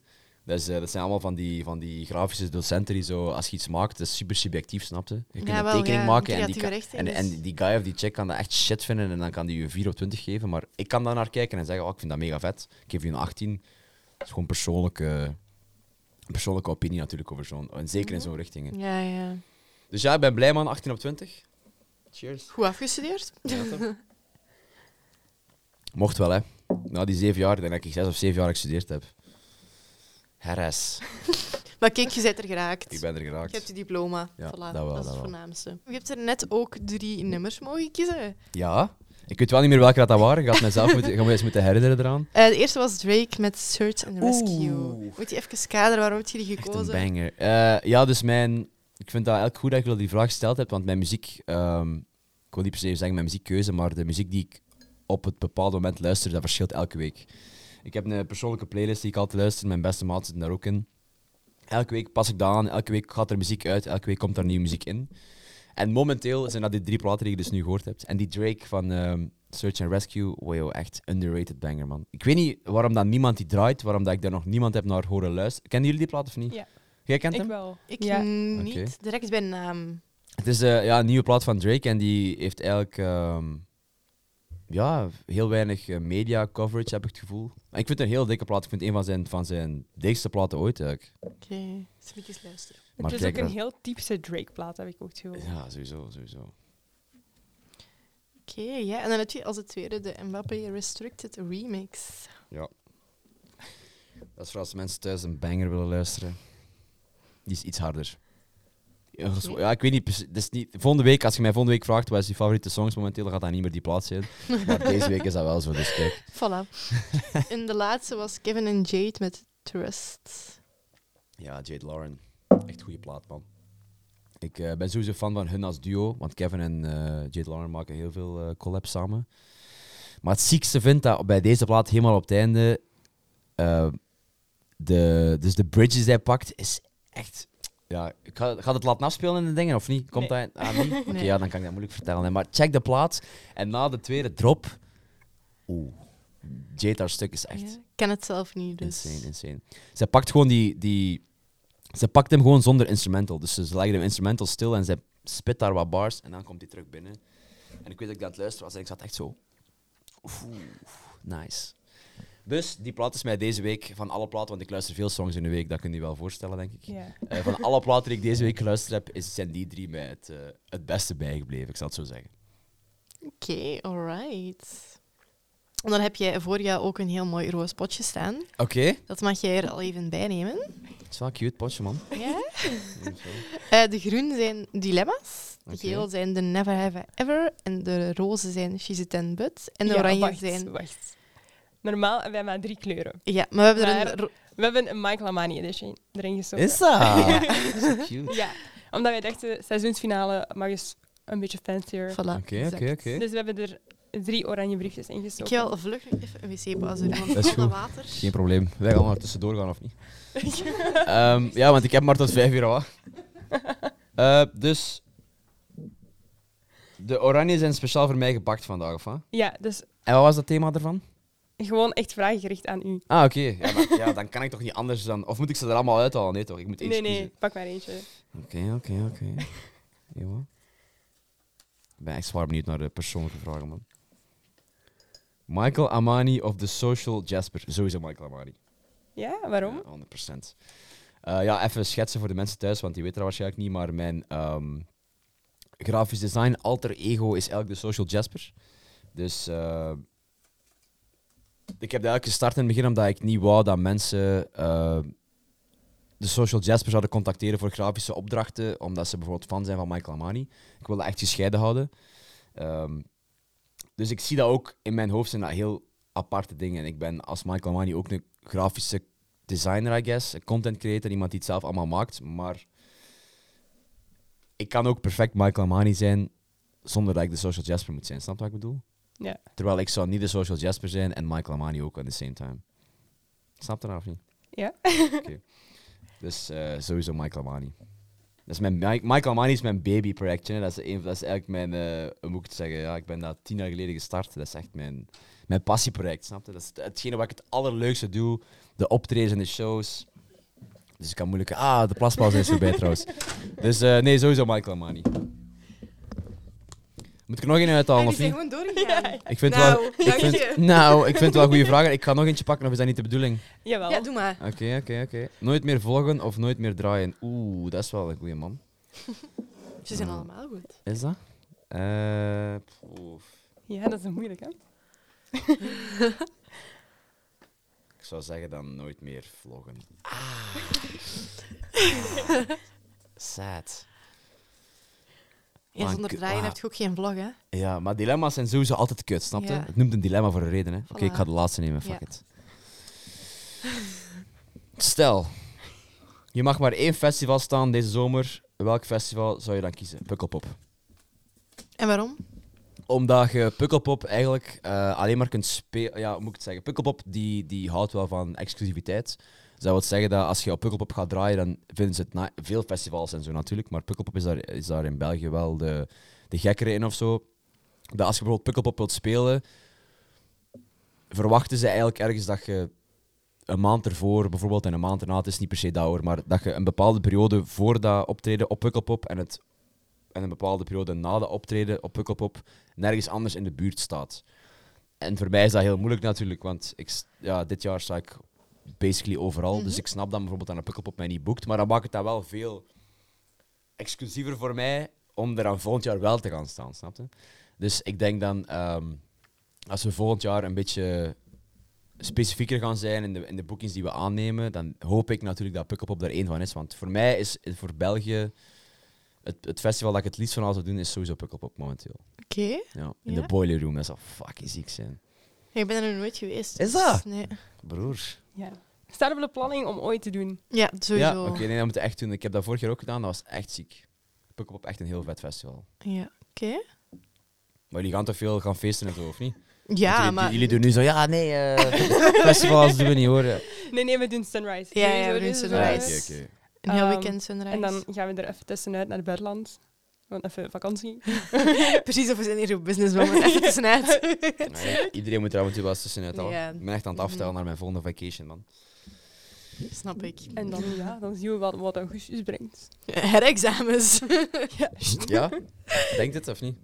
Dus, eh, dat zijn allemaal van die, van die grafische docenten die zo, als je iets maakt, dat is super subjectief, snapte? Je kunt Ja, een tekening ja, maken en die, kan- en, en die guy of die chick kan dat echt shit vinden en dan kan die je 4 op 20 geven. Maar ik kan daar naar kijken en zeggen, oh, ik vind dat mega vet. Ik geef je een 18. Dat is gewoon persoonlijke, persoonlijke opinie natuurlijk over zo'n, en zeker in Mhm. zo'n richting. hè. Ja, ja. Dus ja, ik ben blij man, 18 op 20. Cheers. Goed afgestudeerd? Mocht wel, hè. Na die zeven jaar, denk ik zes of zeven jaar gestudeerd heb. Heres. Maar kijk, je bent er geraakt. Ik ben er Je geraakt. hebt je diploma. Ja, voilà, dat wel, dat is het voornaamste. Je hebt er net ook drie nummers mogen kiezen. Ja. Ik weet wel niet meer welke dat, dat waren. Ik had mezelf moeten, ik ga me eens moeten herinneren eraan. Eh, de eerste was Drake met Search and Rescue. Oeh. Moet je even kaderen, waarom heb je die Echt een gekozen? banger. Eh, ja, dus mijn... Ik vind dat eigenlijk goed dat je die vraag gesteld hebt, want mijn muziek... ehm, ik wil niet per se zeggen mijn muziekkeuze, maar de muziek die ik op het bepaalde moment luister, dat verschilt elke week. Ik heb een persoonlijke playlist die ik altijd luister, mijn beste maat zit daar ook in. Elke week pas ik dat aan, elke week gaat er muziek uit, elke week komt er nieuwe muziek in. En momenteel zijn dat die drie platen die je dus nu gehoord hebt. En die Drake van ehm, Search and Rescue, wow, echt underrated banger, man. Ik weet niet waarom dat niemand die draait, waarom dat ik daar nog niemand heb naar horen luisteren. Kennen jullie die plaat of niet? Ja. Jij kent Ik hem? wel. Ik ja. niet, direct bij naam. Het is eh, ja, een nieuwe plaat van Drake en die heeft eigenlijk ehm, ja, heel weinig eh, media coverage, heb ik het gevoel. Maar ik vind het een heel dikke plaat. Ik vind het een van zijn, van zijn dikste platen ooit eigenlijk. Oké, eens even luisteren. Maar het is ook een dat- heel typische Drake-plaat, heb ik ook gevoel. Ja, sowieso, sowieso. Oké, ja. En dan heb je als het tweede de Mbappé Restricted Remix. Dat is voor als mensen thuis een banger willen luisteren. Die is iets harder. Ja, ja, ik weet niet, is niet. Volgende week, als je mij volgende week vraagt wat is je favoriete songs momenteel, dan gaat dat niet meer die plaats zijn. Maar deze week is dat wel zo, dus kijk. Voilà. en de laatste was Kevin en Jade met Trust. Ja, Jade Lauren. Echt goede plaat, man. Ik eh, ben sowieso fan van hun als duo, want Kevin en eh, Jade Lauren maken heel veel eh, collabs samen. Maar het ziekste vind dat bij deze plaat helemaal op het einde, de, dus de bridges die hij pakt, is echt... Ja, ik ga, gaat het laten afspelen in de dingen, of niet? Komt Nee. dat ah? Oké, ja, dan kan ik dat moeilijk vertellen. hè. Maar check de plaat, en na de tweede drop... Oeh, Jade haar stuk is echt... Ja, ik ken het zelf niet, dus... Insane, insane. Zij pakt gewoon die, die... Ze pakt hem gewoon zonder instrumental. Dus ze leggen hem instrumental stil en zij spit daar wat bars en dan komt hij terug binnen. En ik weet dat ik aan het luisteren was en ik zat echt zo... Oeh, nice. Dus die plaat is mij deze week, van alle platen, want ik luister veel songs in de week, dat kun je je wel voorstellen, denk ik. Eh, van alle platen die ik deze week geluisterd heb, is, zijn die drie mij het, eh, het beste bijgebleven, ik zal het zo zeggen. Oké, alright. En dan heb jij voor jou ook een heel mooi roze potje staan. Oké. Dat mag jij er al even bij nemen. Het is wel een cute potje, man. Ja? Eh, de groen zijn dilemma's. De geel zijn de never have I ever. En de roze zijn she's a ten but. En de Ja, oranje wacht, zijn... Wacht. Normaal hebben wij maar drie kleuren. Ja, maar we hebben er een... We hebben een Michael Amani edition erin gestoken. Is dat? Zo cute. Ja, omdat wij dachten, seizoensfinale mag eens een beetje fancier. Voilà. Oké, oké, oké. Dus we hebben er drie oranje briefjes in Ik gestoken. ga wel vlug nog even een wc-pauze doen, want Dat is al dat goed. water... Geen probleem. Wij gaan maar tussendoor gaan, of niet? Ehm, ja, want ik heb maar tot vijf uur al. Eh dus... De oranje zijn speciaal voor mij gepakt vandaag, of wat? Ja, dus En wat was het thema ervan? gewoon echt vragen gericht aan u. Ah, oké. Ja, maar- ja, dan kan ik toch niet anders dan... Of moet ik ze er allemaal uithalen? Nee, toch? Ik moet eentje Nee, nee, kiezen. pak maar eentje. Oké, oké, oké. Ik ben echt zwaar benieuwd naar de persoonlijke vragen, man. Michael Amani of The Social Jasper? Sowieso Michael Amani. Ja, waarom? Ja, 100%. Eh, ja, even schetsen voor de mensen thuis, want die weten dat waarschijnlijk niet. Maar mijn ehm, grafisch design alter ego is eigenlijk de Social Jasper. Dus eh, ik heb dat eigenlijk gestart in het begin omdat ik niet wou dat mensen. eh, de Social Jasper zouden contacteren voor grafische opdrachten, omdat ze bijvoorbeeld fan zijn van Michael Amani. Ik wil dat echt gescheiden houden. Ehm, dus ik zie dat ook in mijn hoofd zijn dat heel aparte dingen. En ik ben als Michael Amani ook een grafische designer, I guess. Een content creator, iemand die het zelf allemaal maakt. Maar ik kan ook perfect Michael Amani zijn zonder dat ik de Social Jasper moet zijn. Snap je wat ik bedoel? Ja. Terwijl ik zou niet de Social Jasper zijn en Michael Amani ook at the same time. Snap je dat of niet? Ja. Oké. Dus eh, sowieso Michael Amani. Dat is mijn, Mi- Michael Amani is mijn babyprojectje. Dat, is een, dat is eigenlijk mijn, eh, hoe moet ik het zeggen, ja, ik ben dat tien jaar geleden gestart. Dat is echt mijn, mijn passieproject, snap je? Dat is het- hetgene wat ik het allerleukste doe. De optredens en de shows. Dus ik kan moeilijk... Ah, de plaspauze is voorbij trouwens. Dus eh, nee, sowieso Michael Amani. Moet ik er nog een uithalen of niet? gewoon doorgegaan. Ik vind, Nou, wel, ik vind, nou, ik vind het wel goede vragen. Ik ga nog eentje pakken, of is dat niet de bedoeling? Jawel. Ja, doe maar. Oké, oké, oké. Nooit meer volgen of nooit meer draaien. Oeh, dat is wel een goede man. Ze zijn Mm. allemaal goed. Is dat? Eh, poef. Ja, dat is moeilijk, hè? ik zou zeggen dan nooit meer vloggen. Ah. Sad. Ja, zonder draaien ah. heb je ook geen vlog, hè? Ja, maar dilemma's zijn sowieso altijd kut, snap je? Ja. Het noemt een dilemma voor een reden, hè. Oké, ik ga de laatste nemen, fuck Ja. it. Stel, je mag maar één festival staan deze zomer. Welk festival zou je dan kiezen? Pukkelpop. En waarom? Omdat je Pukkelpop eigenlijk eh, alleen maar kunt spelen. Ja, hoe moet ik het zeggen? Pukkelpop die, die houdt wel van exclusiviteit. Dus dat wil zeggen dat als je op Pukkelpop gaat draaien, dan vinden ze het na- veel festivals en zo natuurlijk. Maar Pukkelpop is daar, is daar in België wel de, de gekkere in of zo. Dat als je bijvoorbeeld Pukkelpop wilt spelen, verwachten ze eigenlijk ergens dat je een maand ervoor, bijvoorbeeld en een maand erna, het is niet per se dat hoor, maar dat je een bepaalde periode voor dat optreden op Pukkelpop en, het, en een bepaalde periode na dat optreden op Pukkelpop nergens anders in de buurt staat. En voor mij is dat heel moeilijk natuurlijk, want ik, ja, dit jaar sta ik basically overal. Dus Mhm. ik snap dat bijvoorbeeld aan een Pukkelpop mij niet boekt. Maar dan maakt het dat wel veel exclusiever voor mij om er aan volgend jaar wel te gaan staan, snap je? Dus ik denk dan, ehm, als we volgend jaar een beetje specifieker gaan zijn in de, in de boekings die we aannemen, dan hoop ik natuurlijk dat Pukkelpop daar één van is. Want voor mij is voor België het, het festival dat ik het liefst van al zou doen, is sowieso Pukkelpop momenteel. Oké. Ja, in Ja? de boiler room, dat zou fucking ziek zijn. Ik ben er nog nooit geweest. Is dus dat? Nee. Broer. Ja. Staat op de planning om ooit te doen. Ja, sowieso. Ja, oké, nee, dat moeten we echt doen. Ik heb dat vorig jaar ook gedaan, dat was echt ziek. Pukkelpop echt een heel vet festival. Ja, oké. Maar jullie gaan toch veel gaan feesten en zo, of niet? Ja, jullie, maar... jullie doen nu zo, ja, nee, eh festivals doen we niet hoor. Ja, Nee, nee, we doen Sunrise. Ja, ja, Sowieso we doen dus, Sunrise. oké, oké. Een heel Ehm, weekend sunrise. En dan gaan we er even tussenuit naar het buitenland. Gewoon even vakantie. Precies, of we zijn hier op business, maar even tussenuit. Nou ja, iedereen moet er af en toe wel eens tussenuit halen. Ja. Ik ben echt aan het aftellen Mhm. naar mijn volgende vacation, man. Snap ik. En dan, ja, dan zien we wat, wat augustus brengt. Herexamens. Ja. Ja? Denkt het of niet?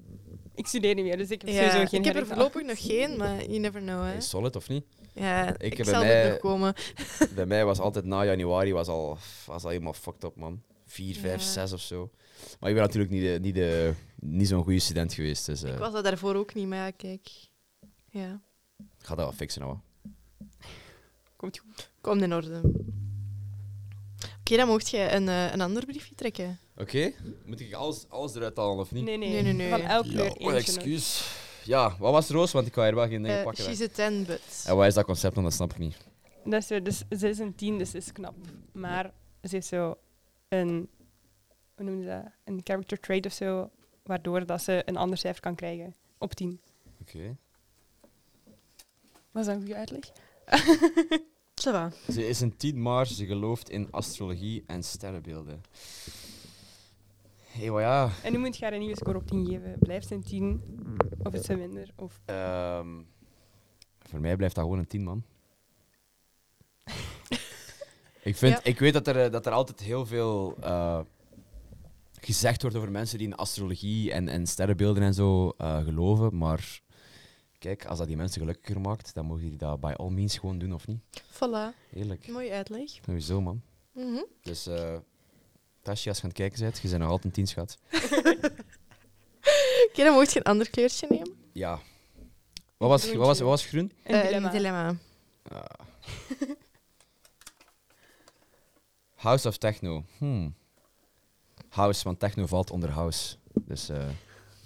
Ik studeer niet meer, dus ik heb Ja, sowieso geen ik heb er voorlopig nog geen, maar you never know. Hè. Is solid of niet? Ja, Ik ik, zal er mij- komen. Bij mij was altijd na januari was al, was al helemaal fucked up, man. Vier, vijf, Ja. zes of zo. Maar ik ben natuurlijk niet, de, niet, de, niet zo'n goede student geweest, dus eh, Ik was dat daarvoor ook niet, maar ja, kijk. Ja, ik ga dat wel fixen, nou. Komt goed. komt in orde. Oké, dan mocht je een, eh, een ander briefje trekken. Oké, moet ik alles, alles eruit halen of niet? Nee, nee, Nee, nee, nee. Van elk Ja, kleur oh, excuus. Ja, wat was roos? Want ik kan hier wel geen dingen Eh pakken. she's hè. a ten, but... En wat is dat concept dan? Dat snap ik niet. Dat is zo, dus ze is een tien, dus ze is knap. Maar ze heeft zo een, hoe noem je dat? Een character trait of zo, waardoor dat ze een ander cijfer kan krijgen op tien. Oké. Was dat een goede uitleg? Ça va. Ze is een tien, maar ze gelooft in astrologie en sterrenbeelden. Hey, ja. En nu moet je haar een nieuwe score op 10 geven. Blijft ze een 10? Of is ze minder? Of... ehm, voor mij blijft dat gewoon een tien, man. ik, vind, Ja. ik weet dat er, eh, dat er altijd heel veel eh, gezegd wordt over mensen die in astrologie en, en sterrenbeelden en zo eh, geloven. Maar kijk, als dat die mensen gelukkiger maakt, dan mogen die dat by all means gewoon doen, of niet? Voilà. Eerlijk. Mooie uitleg. Sowieso, man. Mhm. Dus, eh Tasje, als je aan het kijken bent, je bent nog altijd een tien, schat. Oké, dan mocht je een ander kleurtje nemen. Ja. Wat was, wat was, wat was groen? Een Eh, dilemma. dilemma. Ah. House of Techno. Hmm. House, want techno valt onder house. Dus eh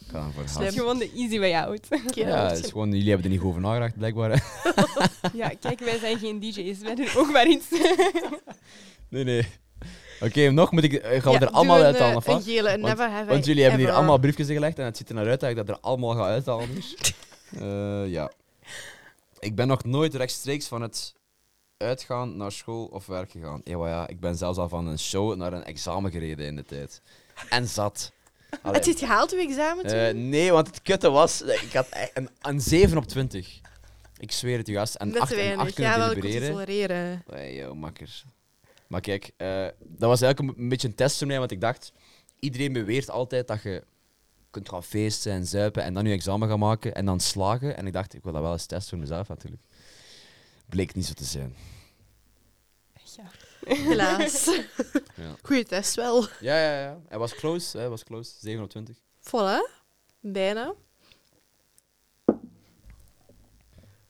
ik ga dan voor house. gewoon de easy way out. Oké, Ja, is gewoon, jullie hebben er niet over nagedacht, blijkbaar. ja, kijk, wij zijn geen DJ's. Wij doen ook maar iets. nee, nee. Oké, nog moet ik, eh, gaan we er allemaal een, uithalen, eh? Een gele, een Want- never have Want I jullie hebben hier allemaal briefjes gelegd en het ziet er naar uit dat ik dat er allemaal ga uithalen. Dus. Eh, ja. Ik ben nog nooit rechtstreeks van het uitgaan naar school of werk gegaan. Maar ja, ik ben zelfs al van een show naar een examen gereden in de tijd. En zat. Allee. Je het gehaald, uw examen toen? Eh, nee, want het kutte was... Ik had echt een, een 7 op 20. Ik zweer het u, gast. En Net 8 te en weinig. 8 kunnen Ja, wel, ik tolereren. Hey, yo, makker. Maar kijk, eh, dat was eigenlijk een, een beetje een test voor mij, want ik dacht, iedereen beweert altijd dat je kunt gaan feesten en zuipen en dan je examen gaan maken en dan slagen. En ik dacht, ik wil dat wel eens testen voor mezelf natuurlijk. Bleek niet zo te zijn. Ja. Helaas. Ja, Goeie test wel. ja, ja. ja. Hij was close, hij was close. 7 op 20. Voilà. Bijna.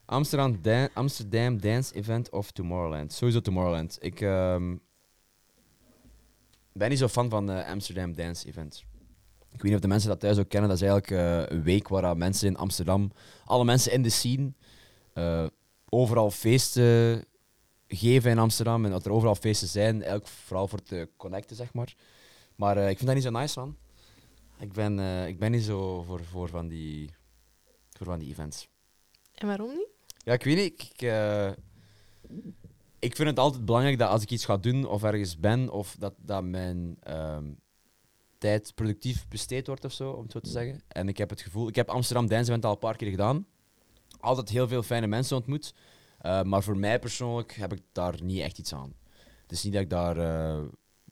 Amsterdam, Amsterdam Dance Event of Tomorrowland. Sowieso Tomorrowland. Ik ehm, ben niet zo fan van de Amsterdam Dance Event. Ik weet niet of de mensen dat thuis ook kennen. Dat is eigenlijk eh, een week waar mensen in Amsterdam, alle mensen in de scene, eh, overal feesten geven in Amsterdam. En dat er overal feesten zijn, eigenlijk vooral voor te connecten, zeg maar. Maar eh, ik vind dat niet zo nice, man. Ik ben, eh, ik ben niet zo voor, voor, van die, voor van die events. En waarom niet? Ja, ik weet niet. Ik, eh, ik vind het altijd belangrijk dat als ik iets ga doen of ergens ben, of dat, dat mijn ehm, tijd productief besteed wordt of zo, om het zo te zeggen. En ik heb het gevoel, ik heb Amsterdam Dance Event al een paar keer gedaan. Altijd heel veel fijne mensen ontmoet. Eh, maar voor mij persoonlijk heb ik daar niet echt iets aan. Het is niet dat ik daar eh,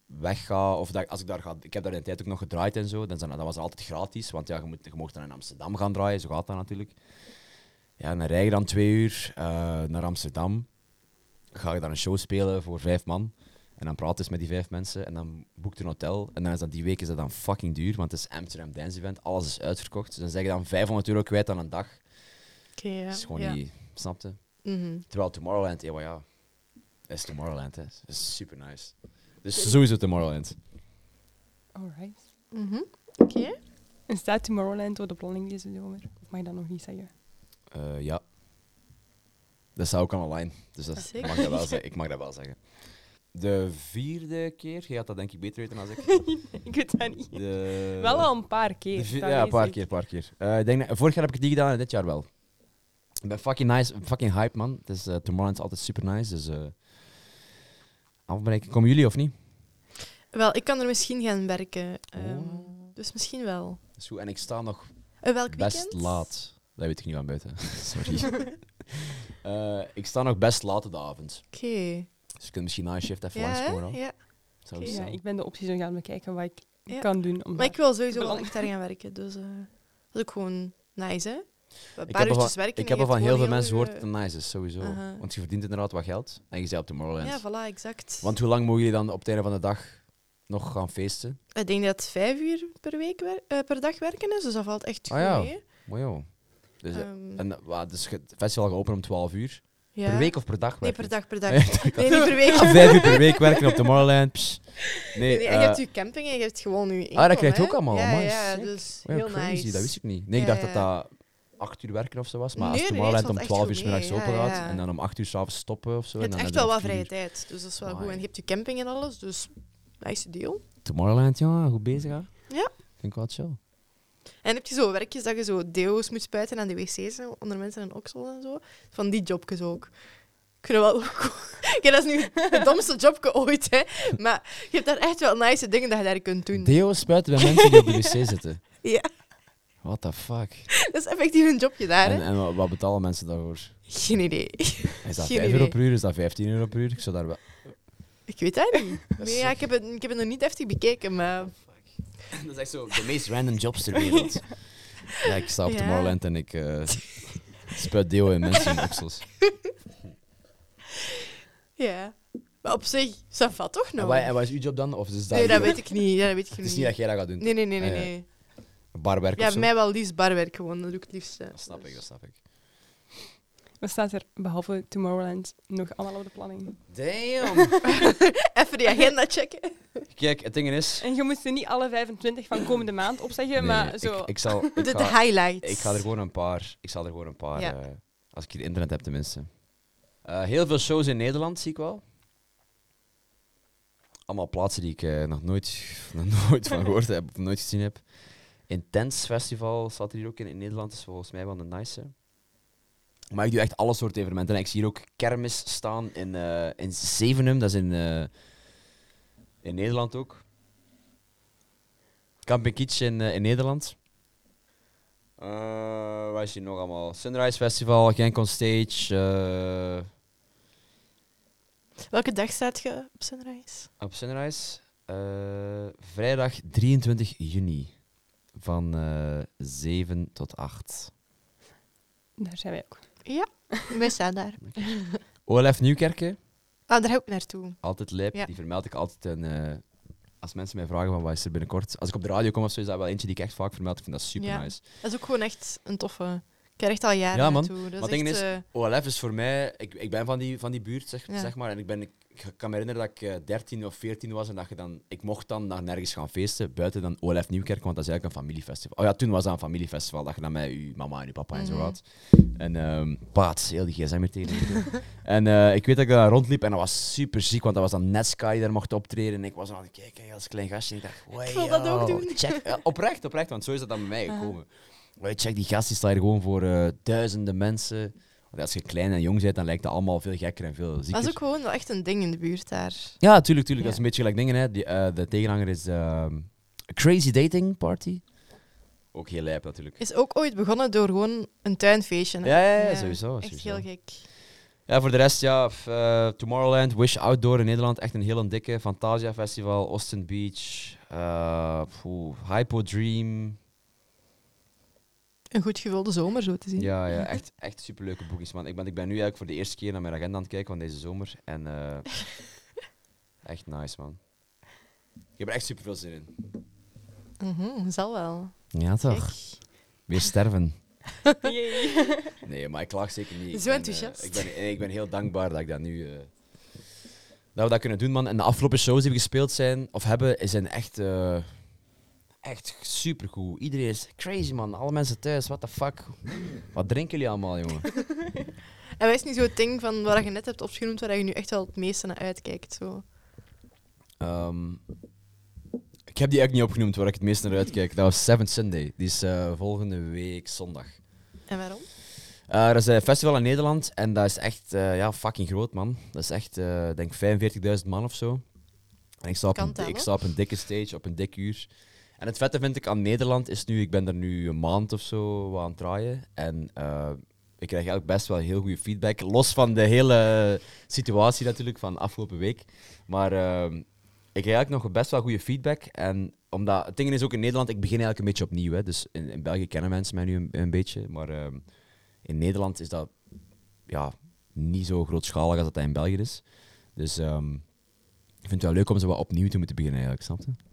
wegga of dat als ik daar ga. Ik heb daar de tijd ook nog gedraaid en zo. Dan, dat was altijd gratis, want ja, je, moet, je mocht dan in Amsterdam gaan draaien, zo gaat dat natuurlijk. Ja, en dan rij je dan twee uur eh, naar Amsterdam. Ga je daar een show spelen voor vijf man. En dan praat eens met die vijf mensen. En dan boekt een hotel. En dan is dat die week is dat dan fucking duur. Want het is Amsterdam Dance Event. Alles is uitverkocht. Dus dan zeg je dan 500 euro kwijt aan een dag. Oké, ja. Dat is gewoon ja. niet... Snapte? Mhm. Terwijl Tomorrowland, ja, maar ja. Dat is Tomorrowland, hè. Is super nice. Dus sowieso Tomorrowland. Alright. Mhm. Oké. En staat Tomorrowland op de planning deze zomer? Of mag je dat nog niet zeggen? Eh, ja. Dat staat ook online. Dus dat, Zeker. mag dat wel zeggen. ik mag dat wel zeggen. De vierde keer, jij had dat denk ik beter weten dan ik. ik weet dat niet. De, Wel al een paar keer. ja, een paar keer, paar keer. Eh, ik denk dat, vorig jaar heb ik het niet gedaan en dit jaar wel. Ik ben fucking nice, fucking hype man. Het is, Tomorrowland is altijd super nice, dus... afbreken. Komen jullie of niet? Wel, ik kan er misschien gaan werken. ehm, Oh. Dus misschien wel. Dat is goed. En ik sta nog welk best weekend? laat. Dat weet ik niet van buiten. Sorry. Eh, ik sta nog best laat op de avond. Oké. Dus je kunt misschien na een shift even Ja, hè? langskomen. ja. Zou Ja, ik ben de opties aan gaan bekijken wat ik Ja. kan doen. Om Maar ik wil sowieso wel echt daar gaan werken. Dus eh, dat is ook gewoon nice, hè? Een Ik paar heb, al uurtjes van, werken ik heb al van heel veel mensen gehoord dat het nice is, sowieso. Aha. Want je verdient inderdaad wat geld en je bent op Tomorrowland. Ja, voilà, exact. Want hoe lang mogen jullie dan op het einde van de dag nog gaan feesten? Ik denk dat het vijf uur per, week wer- eh, per dag werken is, dus dat valt echt goed Ah, ja. mee. Mooi joh. Dus, eh, Ehm, en, wa- dus het festival gaat open om 12 uur. ja. Per week of per dag? Nee, per dag, per dag. Nee, niet per week. dat- Vijf uur per week werken op Tomorrowland. Nee, Nee, en je eh, hebt je camping en je hebt gewoon je inkomen, ah, dat krijg je ook allemaal. Ja, ja, dus oh heel crazy, nice. dat wist ik niet. Nee, ik dacht dat dat 8 uur werken of zo was. Maar Nee, als Tomorrowland om valt 12 uur middags open gaat ja. en dan om 8 uur s'avonds stoppen of zo. Je en hebt dan echt wel wat vrije tijd, dus dat is wel Amai. goed. En je hebt je camping en alles, dus nice deal. Tomorrowland, ja, goed bezig. Hè? Ja. Vind ik wel chill. En heb je zo werkjes dat je zo deo's moet spuiten aan de wc's onder mensen en oksel en zo? Van die jobjes ook. Ik vind het wel ja, dat is nu het domste jobje ooit, hè. Maar je hebt daar echt wel nice dingen dat je daar kunt doen. Deo spuiten bij mensen die op de wc zitten. Ja, What the fuck? dat is effectief een jobje daar, En, hè. en wat- wat betalen mensen daarvoor? Geen idee. Is dat Geen 5 euro per uur? Is dat 15 euro per uur? Ik zou daar wel... Ik weet dat niet. Nee, ja, ik, heb het, ik heb het nog niet deftig bekeken, maar... Dat is echt zo de meest random jobs ter wereld. Ja, ik sta op. Tomorrowland en ik eh spuit deo in mensen in oksels. Ja. Maar op zich, ça va toch En, nog? wat, en wat is uw job dan? Of is dat Nee, dat weet ik niet. Ja, dat weet ik Het is niet dat jij dat gaat doen. Nee, nee, nee, nee. Ah, ja. nee. Barwerk Ja, of zo? mij wel liefst barwerk gewoon. Dat doe ik het liefst. hè. Dat snap ik, dat snap ik. Wat staat er behalve Tomorrowland nog allemaal op de planning? Damn. Even die agenda checken. Kijk, het ding is... En je moet ze niet alle 25 van komende maand opzeggen, Nee, maar zo. Ik, ik, zal, ik, De, ga, highlights. ik ga er gewoon een paar... Ik zal er gewoon een paar... Ja. eh, als ik hier internet heb, tenminste. Eh, heel veel shows in Nederland, zie ik wel. Allemaal plaatsen die ik eh, nog, nooit, nog nooit van gehoord heb of nooit gezien heb. Intense Festival staat er hier ook in. In Nederland is volgens mij wel een nice. Maar ik doe echt alle soorten evenementen. En ik zie hier ook kermis staan in, eh in Zevenum. Dat is in, eh, in Nederland ook. Camping Kitsch in, eh, in Nederland. Eh waar is hier nog allemaal? Sunrise Festival, Genk on Stage. Welke dag staat je op Sunrise? op Sunrise. vrijdag 23 juni. Van eh 7 tot 8. Daar zijn wij ook. Ja, wij staan daar. OLF Nieuwkerken. Ah, daar ga ik natuurlijk Altijd lijp. Ja. Die vermeld ik altijd. En, eh, als mensen mij vragen van wat is er binnenkort. Als ik op de radio kom of zo, is dat wel eentje die ik echt vaak vermeld. Ik vind dat super Ja. nice. Dat is ook gewoon echt een toffe. Ik krijg echt al jaren Ja, man. naartoe. Dat Maar is het ding eh, OLF is voor mij, ik, ik ben van die, van die buurt, zeg, Ja. zeg maar. En ik, ben, ik kan me herinneren dat ik eh, 13 of 14 was en dat je dan, ik mocht dan naar nergens gaan feesten, buiten dan OLF Nieuwkerk, want dat is eigenlijk een familiefestival. Oh ja, toen was dat een familiefestival, dat je dan met je mama en je papa en zo Mhm. had. En um, paats, heel die gsm meteen. en eh, ik weet dat ik daar rondliep en dat was super ziek, want dat was dan Nesca die daar mocht optreden. En ik was aan het kijken als klein gastje en ik dacht, wow, Ik wil dat ook doen. Check, oprecht, oprecht, want zo is dat dan bij mij gekomen. Wow, check, die gast die staat hier gewoon voor eh, duizenden mensen. Als je klein en jong bent, dan lijkt dat allemaal veel gekker en veel zieker. dat is ook gewoon wel echt een ding in de buurt daar. Ja, tuurlijk, tuurlijk. Dat is een beetje gelijk dingen. Hè. Die, eh, de tegenhanger is A Crazy Dating Party. Ook heel lijp natuurlijk. Is ook ooit begonnen door gewoon een tuinfeestje. Ja, ja, ja, sowieso. Echt sowieso. heel gek. Ja, voor de rest, ja, eh, Tomorrowland, Wish Outdoor in Nederland, echt een heel dikke. Fantasia Festival, Austin Beach, eh Hypo Dream. Een goed gevulde zomer, zo te zien. Ja, ja echt, echt superleuke boekings, man. Ik ben, ik ben nu eigenlijk voor de eerste keer naar mijn agenda aan het kijken van deze zomer. En eh, echt nice, man. Ik heb er echt super veel zin in. Mhm, zal wel. Ja, toch? Weer sterven. Nee, maar ik klaag zeker niet. Ik Zo ben, eh, enthousiast. ik, ben, nee, ik ben heel dankbaar dat ik dat nu... eh, dat we dat kunnen doen, man. En de afgelopen shows die we gespeeld zijn, of hebben, zijn echt... echt supergoed. Iedereen is crazy, man. Alle mensen thuis, what the fuck. Wat drinken jullie allemaal, jongen? En wat is niet zo het ding van wat je net hebt opgenoemd, waar je nu echt wel het meeste naar uitkijkt? Zo. Ehm, ik heb die eigenlijk niet opgenoemd waar ik het meest naar uitkijk. Dat was Seventh Sunday. Die is eh, volgende week zondag. En waarom? Eh, dat is een festival in Nederland en dat is echt eh, ja, fucking groot, man. Dat is echt, denk 45.000 man of zo. En ik sta, op een, ik sta op een dikke stage, op een dik uur. En het vette vind ik aan Nederland is nu, ik ben er nu een maand of zo aan het draaien. En eh, ik krijg eigenlijk best wel heel goede feedback. Los van de hele situatie natuurlijk van afgelopen week. Maar ehm, ik krijg eigenlijk nog best wel goede feedback. En omdat, het ding is ook in Nederland, ik begin eigenlijk een beetje opnieuw. Hè. Dus in, België kennen mensen mij nu een, beetje. Maar ehm, in Nederland is dat ja, niet zo grootschalig als dat, in België is. Dus ehm, ik vind het wel leuk om zo wat opnieuw te moeten beginnen, eigenlijk, snap je?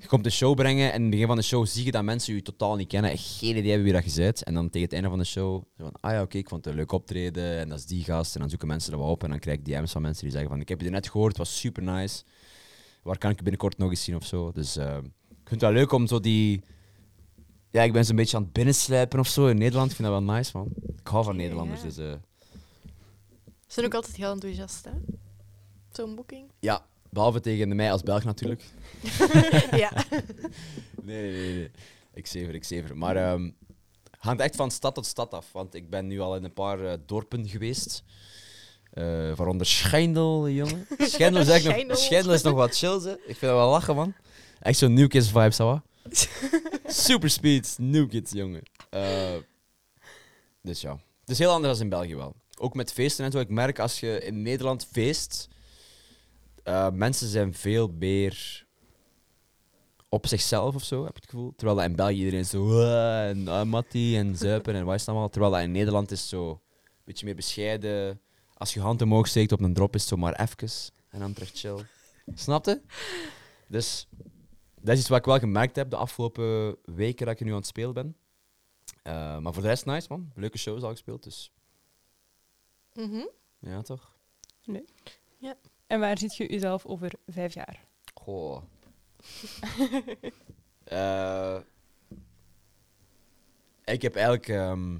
Je komt een show brengen en in het begin van de show zie je dat mensen je totaal niet kennen, geen idee hebben wie dat je bent. En dan tegen het einde van de show, zo van, ah ja, oké, ik vond het een leuk optreden en dat is die gast. En dan zoeken mensen er wat op en dan krijg ik DM's van mensen die zeggen van, ik heb je net gehoord, het was super nice. Waar kan ik je binnenkort nog eens zien of zo? Dus ehm, ik vind het wel leuk om zo die... Ja, ik ben zo'n beetje aan het binnenslijpen of zo in Nederland. Ik vind dat wel nice, man. Ik hou van Nederlanders, dus... eh, Ze zijn ook altijd heel enthousiast, hè? Zo'n boeking. ja, behalve tegen mij als Belg natuurlijk. ja. Nee, nee, nee. Ik zever, ik zever. Maar ehm hangt echt van stad tot stad af. Want ik ben nu al in een paar eh, dorpen geweest. Eh waaronder Schijndel, jongen. Schijndel is, eigenlijk nog, Schijndel. Is nog wat chill. Ik vind dat wel lachen, man. Echt zo'n New Kids vibe, zo. Super speed, New Kids, jongen. Eh, dus ja. Het is heel anders dan in België wel. Ook met feesten en zo. Ik merk als je in Nederland feest, eh, mensen zijn veel meer op zichzelf of zo, heb ik het gevoel. Terwijl dat in België iedereen is zo en uh, Mattie en zuipen en wat is het allemaal. Terwijl dat in Nederland is zo een beetje meer bescheiden. Als je hand omhoog steekt op een drop is het zo maar even en dan terug chill. Snapte? Dus dat is iets wat ik wel gemerkt heb de afgelopen weken dat ik nu aan het spelen ben. Eh, maar voor de rest nice man. Leuke shows al gespeeld, dus Mhm. Ja, toch? En waar ziet je jezelf over vijf jaar? Goh. Eh, ik heb eigenlijk... ehm,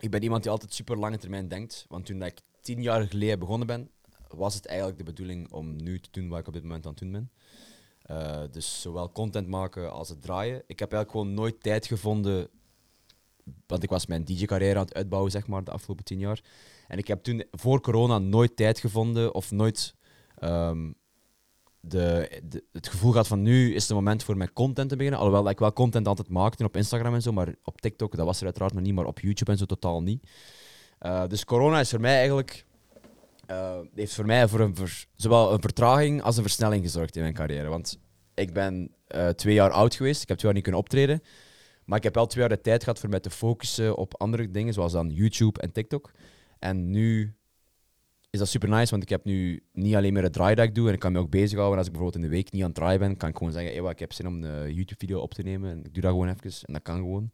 ik ben iemand die altijd super lange termijn denkt. Want toen dat ik tien jaar geleden begonnen ben, was het eigenlijk de bedoeling om nu te doen wat ik op dit moment aan het doen ben. Eh, dus zowel content maken als het draaien. Ik heb eigenlijk gewoon nooit tijd gevonden... Want ik was mijn DJ-carrière aan het uitbouwen, zeg maar, de afgelopen tien jaar. En ik heb toen voor corona nooit tijd gevonden of nooit ehm, de, het gevoel gehad van nu is het moment voor mijn content te beginnen. Alhoewel ik wel content altijd maakte op Instagram en zo, maar op TikTok, dat was er uiteraard nog niet, maar op YouTube en zo totaal niet. Eh, dus corona is voor mij eigenlijk, eh, heeft voor mij voor een zowel een vertraging als een versnelling gezorgd in mijn carrière. Want ik ben eh, twee jaar oud geweest, ik heb twee jaar niet kunnen optreden. Maar ik heb wel twee jaar de tijd gehad voor mij te focussen op andere dingen, zoals dan YouTube en TikTok. En nu is dat super nice, want ik heb nu niet alleen meer het draaien dat ik doe en ik kan me ook bezighouden. Als ik bijvoorbeeld in de week niet aan het draaien ben, kan ik gewoon zeggen, "Ewa, ik heb zin om een YouTube-video op te nemen. En ik doe dat gewoon even en dat kan gewoon.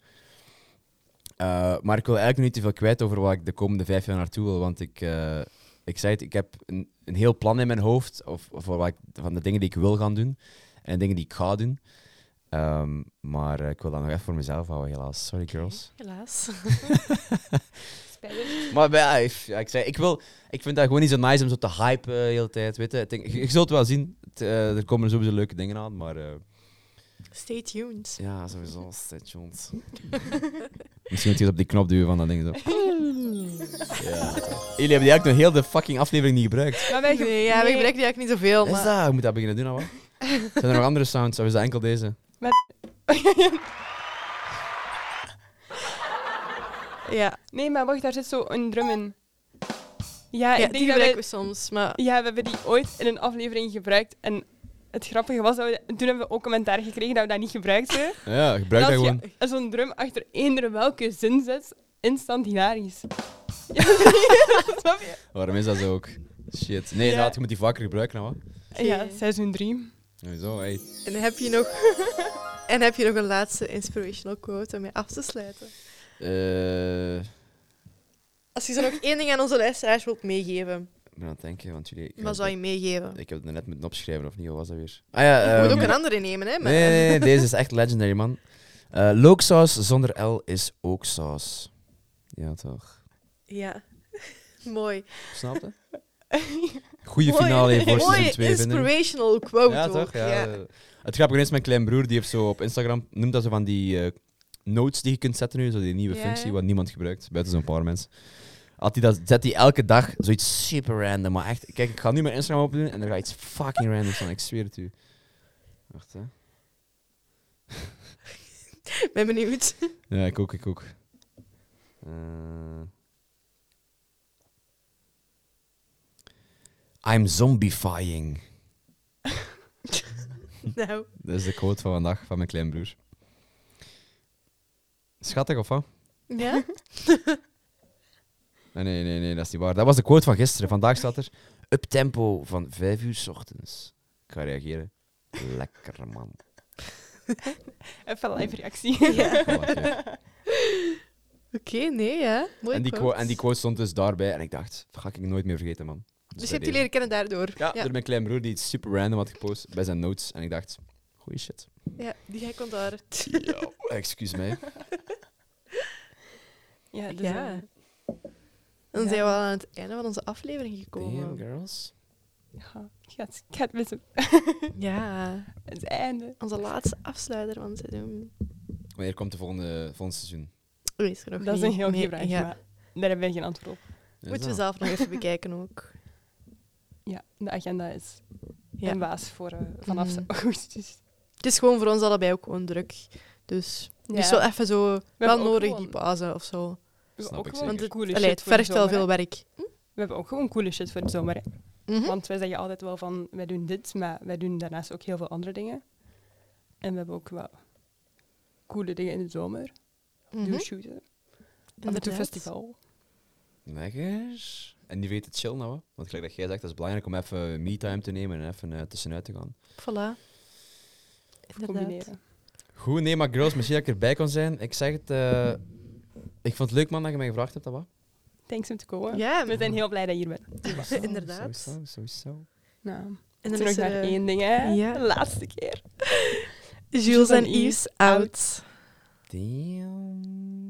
Eh, maar ik wil eigenlijk nog niet te veel kwijt over wat ik de komende vijf jaar naartoe wil, want ik, eh, ik zei het, ik heb een, een heel plan in mijn hoofd of, of wat ik, van de dingen die ik wil gaan doen en de dingen die ik ga doen. Ehm, maar ik wil dat nog even voor mezelf houden, helaas. Sorry, girls. Helaas. Maar ja, ik, ja, ik zei, ik, wil, ik vind dat gewoon niet zo nice om zo te hypen de hele tijd. Weet je. Ik denk, je, je zult wel zien, eh, er komen sowieso leuke dingen aan, maar eh, Stay tuned. ja, sowieso. Stay tuned. Misschien moet je eens op die knop duwen van dat ding. Zo. ja. Jullie hebben die eigenlijk nog heel de fucking aflevering niet gebruikt. Maar wij Nee, ja, we nee, gebruiken die eigenlijk niet zoveel. Is Maar... dat? Je moet dat beginnen doen, nou, wat? Zijn er nog andere sounds, of is dat enkel deze? Ja, Nee, maar wacht, daar zit zo een drum in. Ja, ja ik die gebruiken we soms. Maar ja, we hebben die ooit in een aflevering gebruikt. En het grappige was dat we... Toen hebben we ook commentaar gekregen dat we dat niet gebruikten. Ja, gebruik dat als gewoon. zo'n drum achter eender welke zin zet, instant hilarisch. Ja, snap je? Waarom is dat zo ook? Shit. Nee, Ja. inderdaad, je moet die vaker gebruiken, nou? Ja, seizoen 3. Sowieso, hey. en heb je nog... en heb je nog een laatste inspirational quote om mee af te sluiten? Eh, Als je zo nog één ding aan onze luisteraars wilt meegeven, ik ben aan het denken, want jullie... wat zou je meegeven? Ik heb het net moeten opschrijven, of niet? Wat was dat weer? Ah ja, Je moet ehm, ook een andere nemen, hè? Maar... nee, nee, nee, deze is echt legendary, man. Eh looksaus zonder L is ook saus. Ja, toch. Ja. Mooi. Snap je? Goeie finale voor seizoen 2 vinden. inspirational quote Ja, toch? Ja. eh, Het grappige is, mijn klein broer die heeft zo op Instagram, noemt dat zo van die eh, notes die je kunt zetten nu, zo die nieuwe functie, wat niemand gebruikt, buiten zo'n paar mensen. Had hij dat, zet hij elke dag zoiets super random, maar echt, kijk, ik ga nu mijn Instagram opdoen en er gaat iets fucking random staan, ik zweer het u. Wacht, hè. Ben benieuwd. Ja, ik ook, ik ook. Eh. I'm zombifying. nou, Dat is de quote van vandaag van mijn klein broer. Schattig of wat? ja? Nee, nee, nee, nee, dat is niet waar. Dat was de quote van gisteren. Vandaag staat er up tempo van 5 uur 's ochtends. Ik ga reageren. Lekker man. Even live reactie. ja. Voilà, kijk. Oké, nee, ja. Mooi En die, quote. quote, en die quote stond dus daarbij en ik dacht, dat ga ik nooit meer vergeten, man. Dus je bij hebt die leren kennen daardoor. Ja, ja. door mijn klein broer die iets super random had gepost bij zijn notes. En ik dacht, goeie shit. Ja, die ga ik onthouden. Ja, excuus mij. Ja, dus, Ja. Dan Ja. zijn we al aan het einde van onze aflevering gekomen. Damn, girls. ja, ik ga het, ik ga het missen. Ja, Het einde. onze laatste afsluiter van het seizoen. Wanneer komt de volgende, volgende seizoen? Er nog Dat is een heel goede vraag, Ja. maar daar hebben we geen antwoord op. Moeten we zelf nog even bekijken ook. Ja, de agenda is Ja. een baas voor eh, vanaf Mhm. augustus. Het is gewoon voor ons allebei ook gewoon druk. Dus het is wel even zo, wel nodig gewoon- die pauze of zo. We hebben Snap ook ik gewoon Want het, coole allee, shit het vergt wel veel werk. We hebben ook gewoon coole shit voor de zomer. Mhm. Want wij zeggen altijd wel van, wij doen dit, maar wij doen daarnaast ook heel veel andere dingen. En we hebben ook wel coole dingen in de zomer. Mhm. Doen shooten. Af en toe Inderdaad. festival. Lekker. En die weet het chill nou, hè? Want gelijk dat jij zegt, dat is belangrijk om even me-time te nemen en even eh, tussenuit te gaan. Voilà. Inderdaad. Combineren. Goed, nee, maar girls, misschien dat ik erbij kon zijn. Ik zeg het, eh, ik vond het leuk man dat je mij gevraagd hebt, dat wat? thanks om te komen. Ja, We zijn heel blij dat je hier bent. Inderdaad. Sowieso, sowieso. Nou, En er dan is nog maar één ding, hè? ja. De laatste keer. Jules en Yves out. Damn.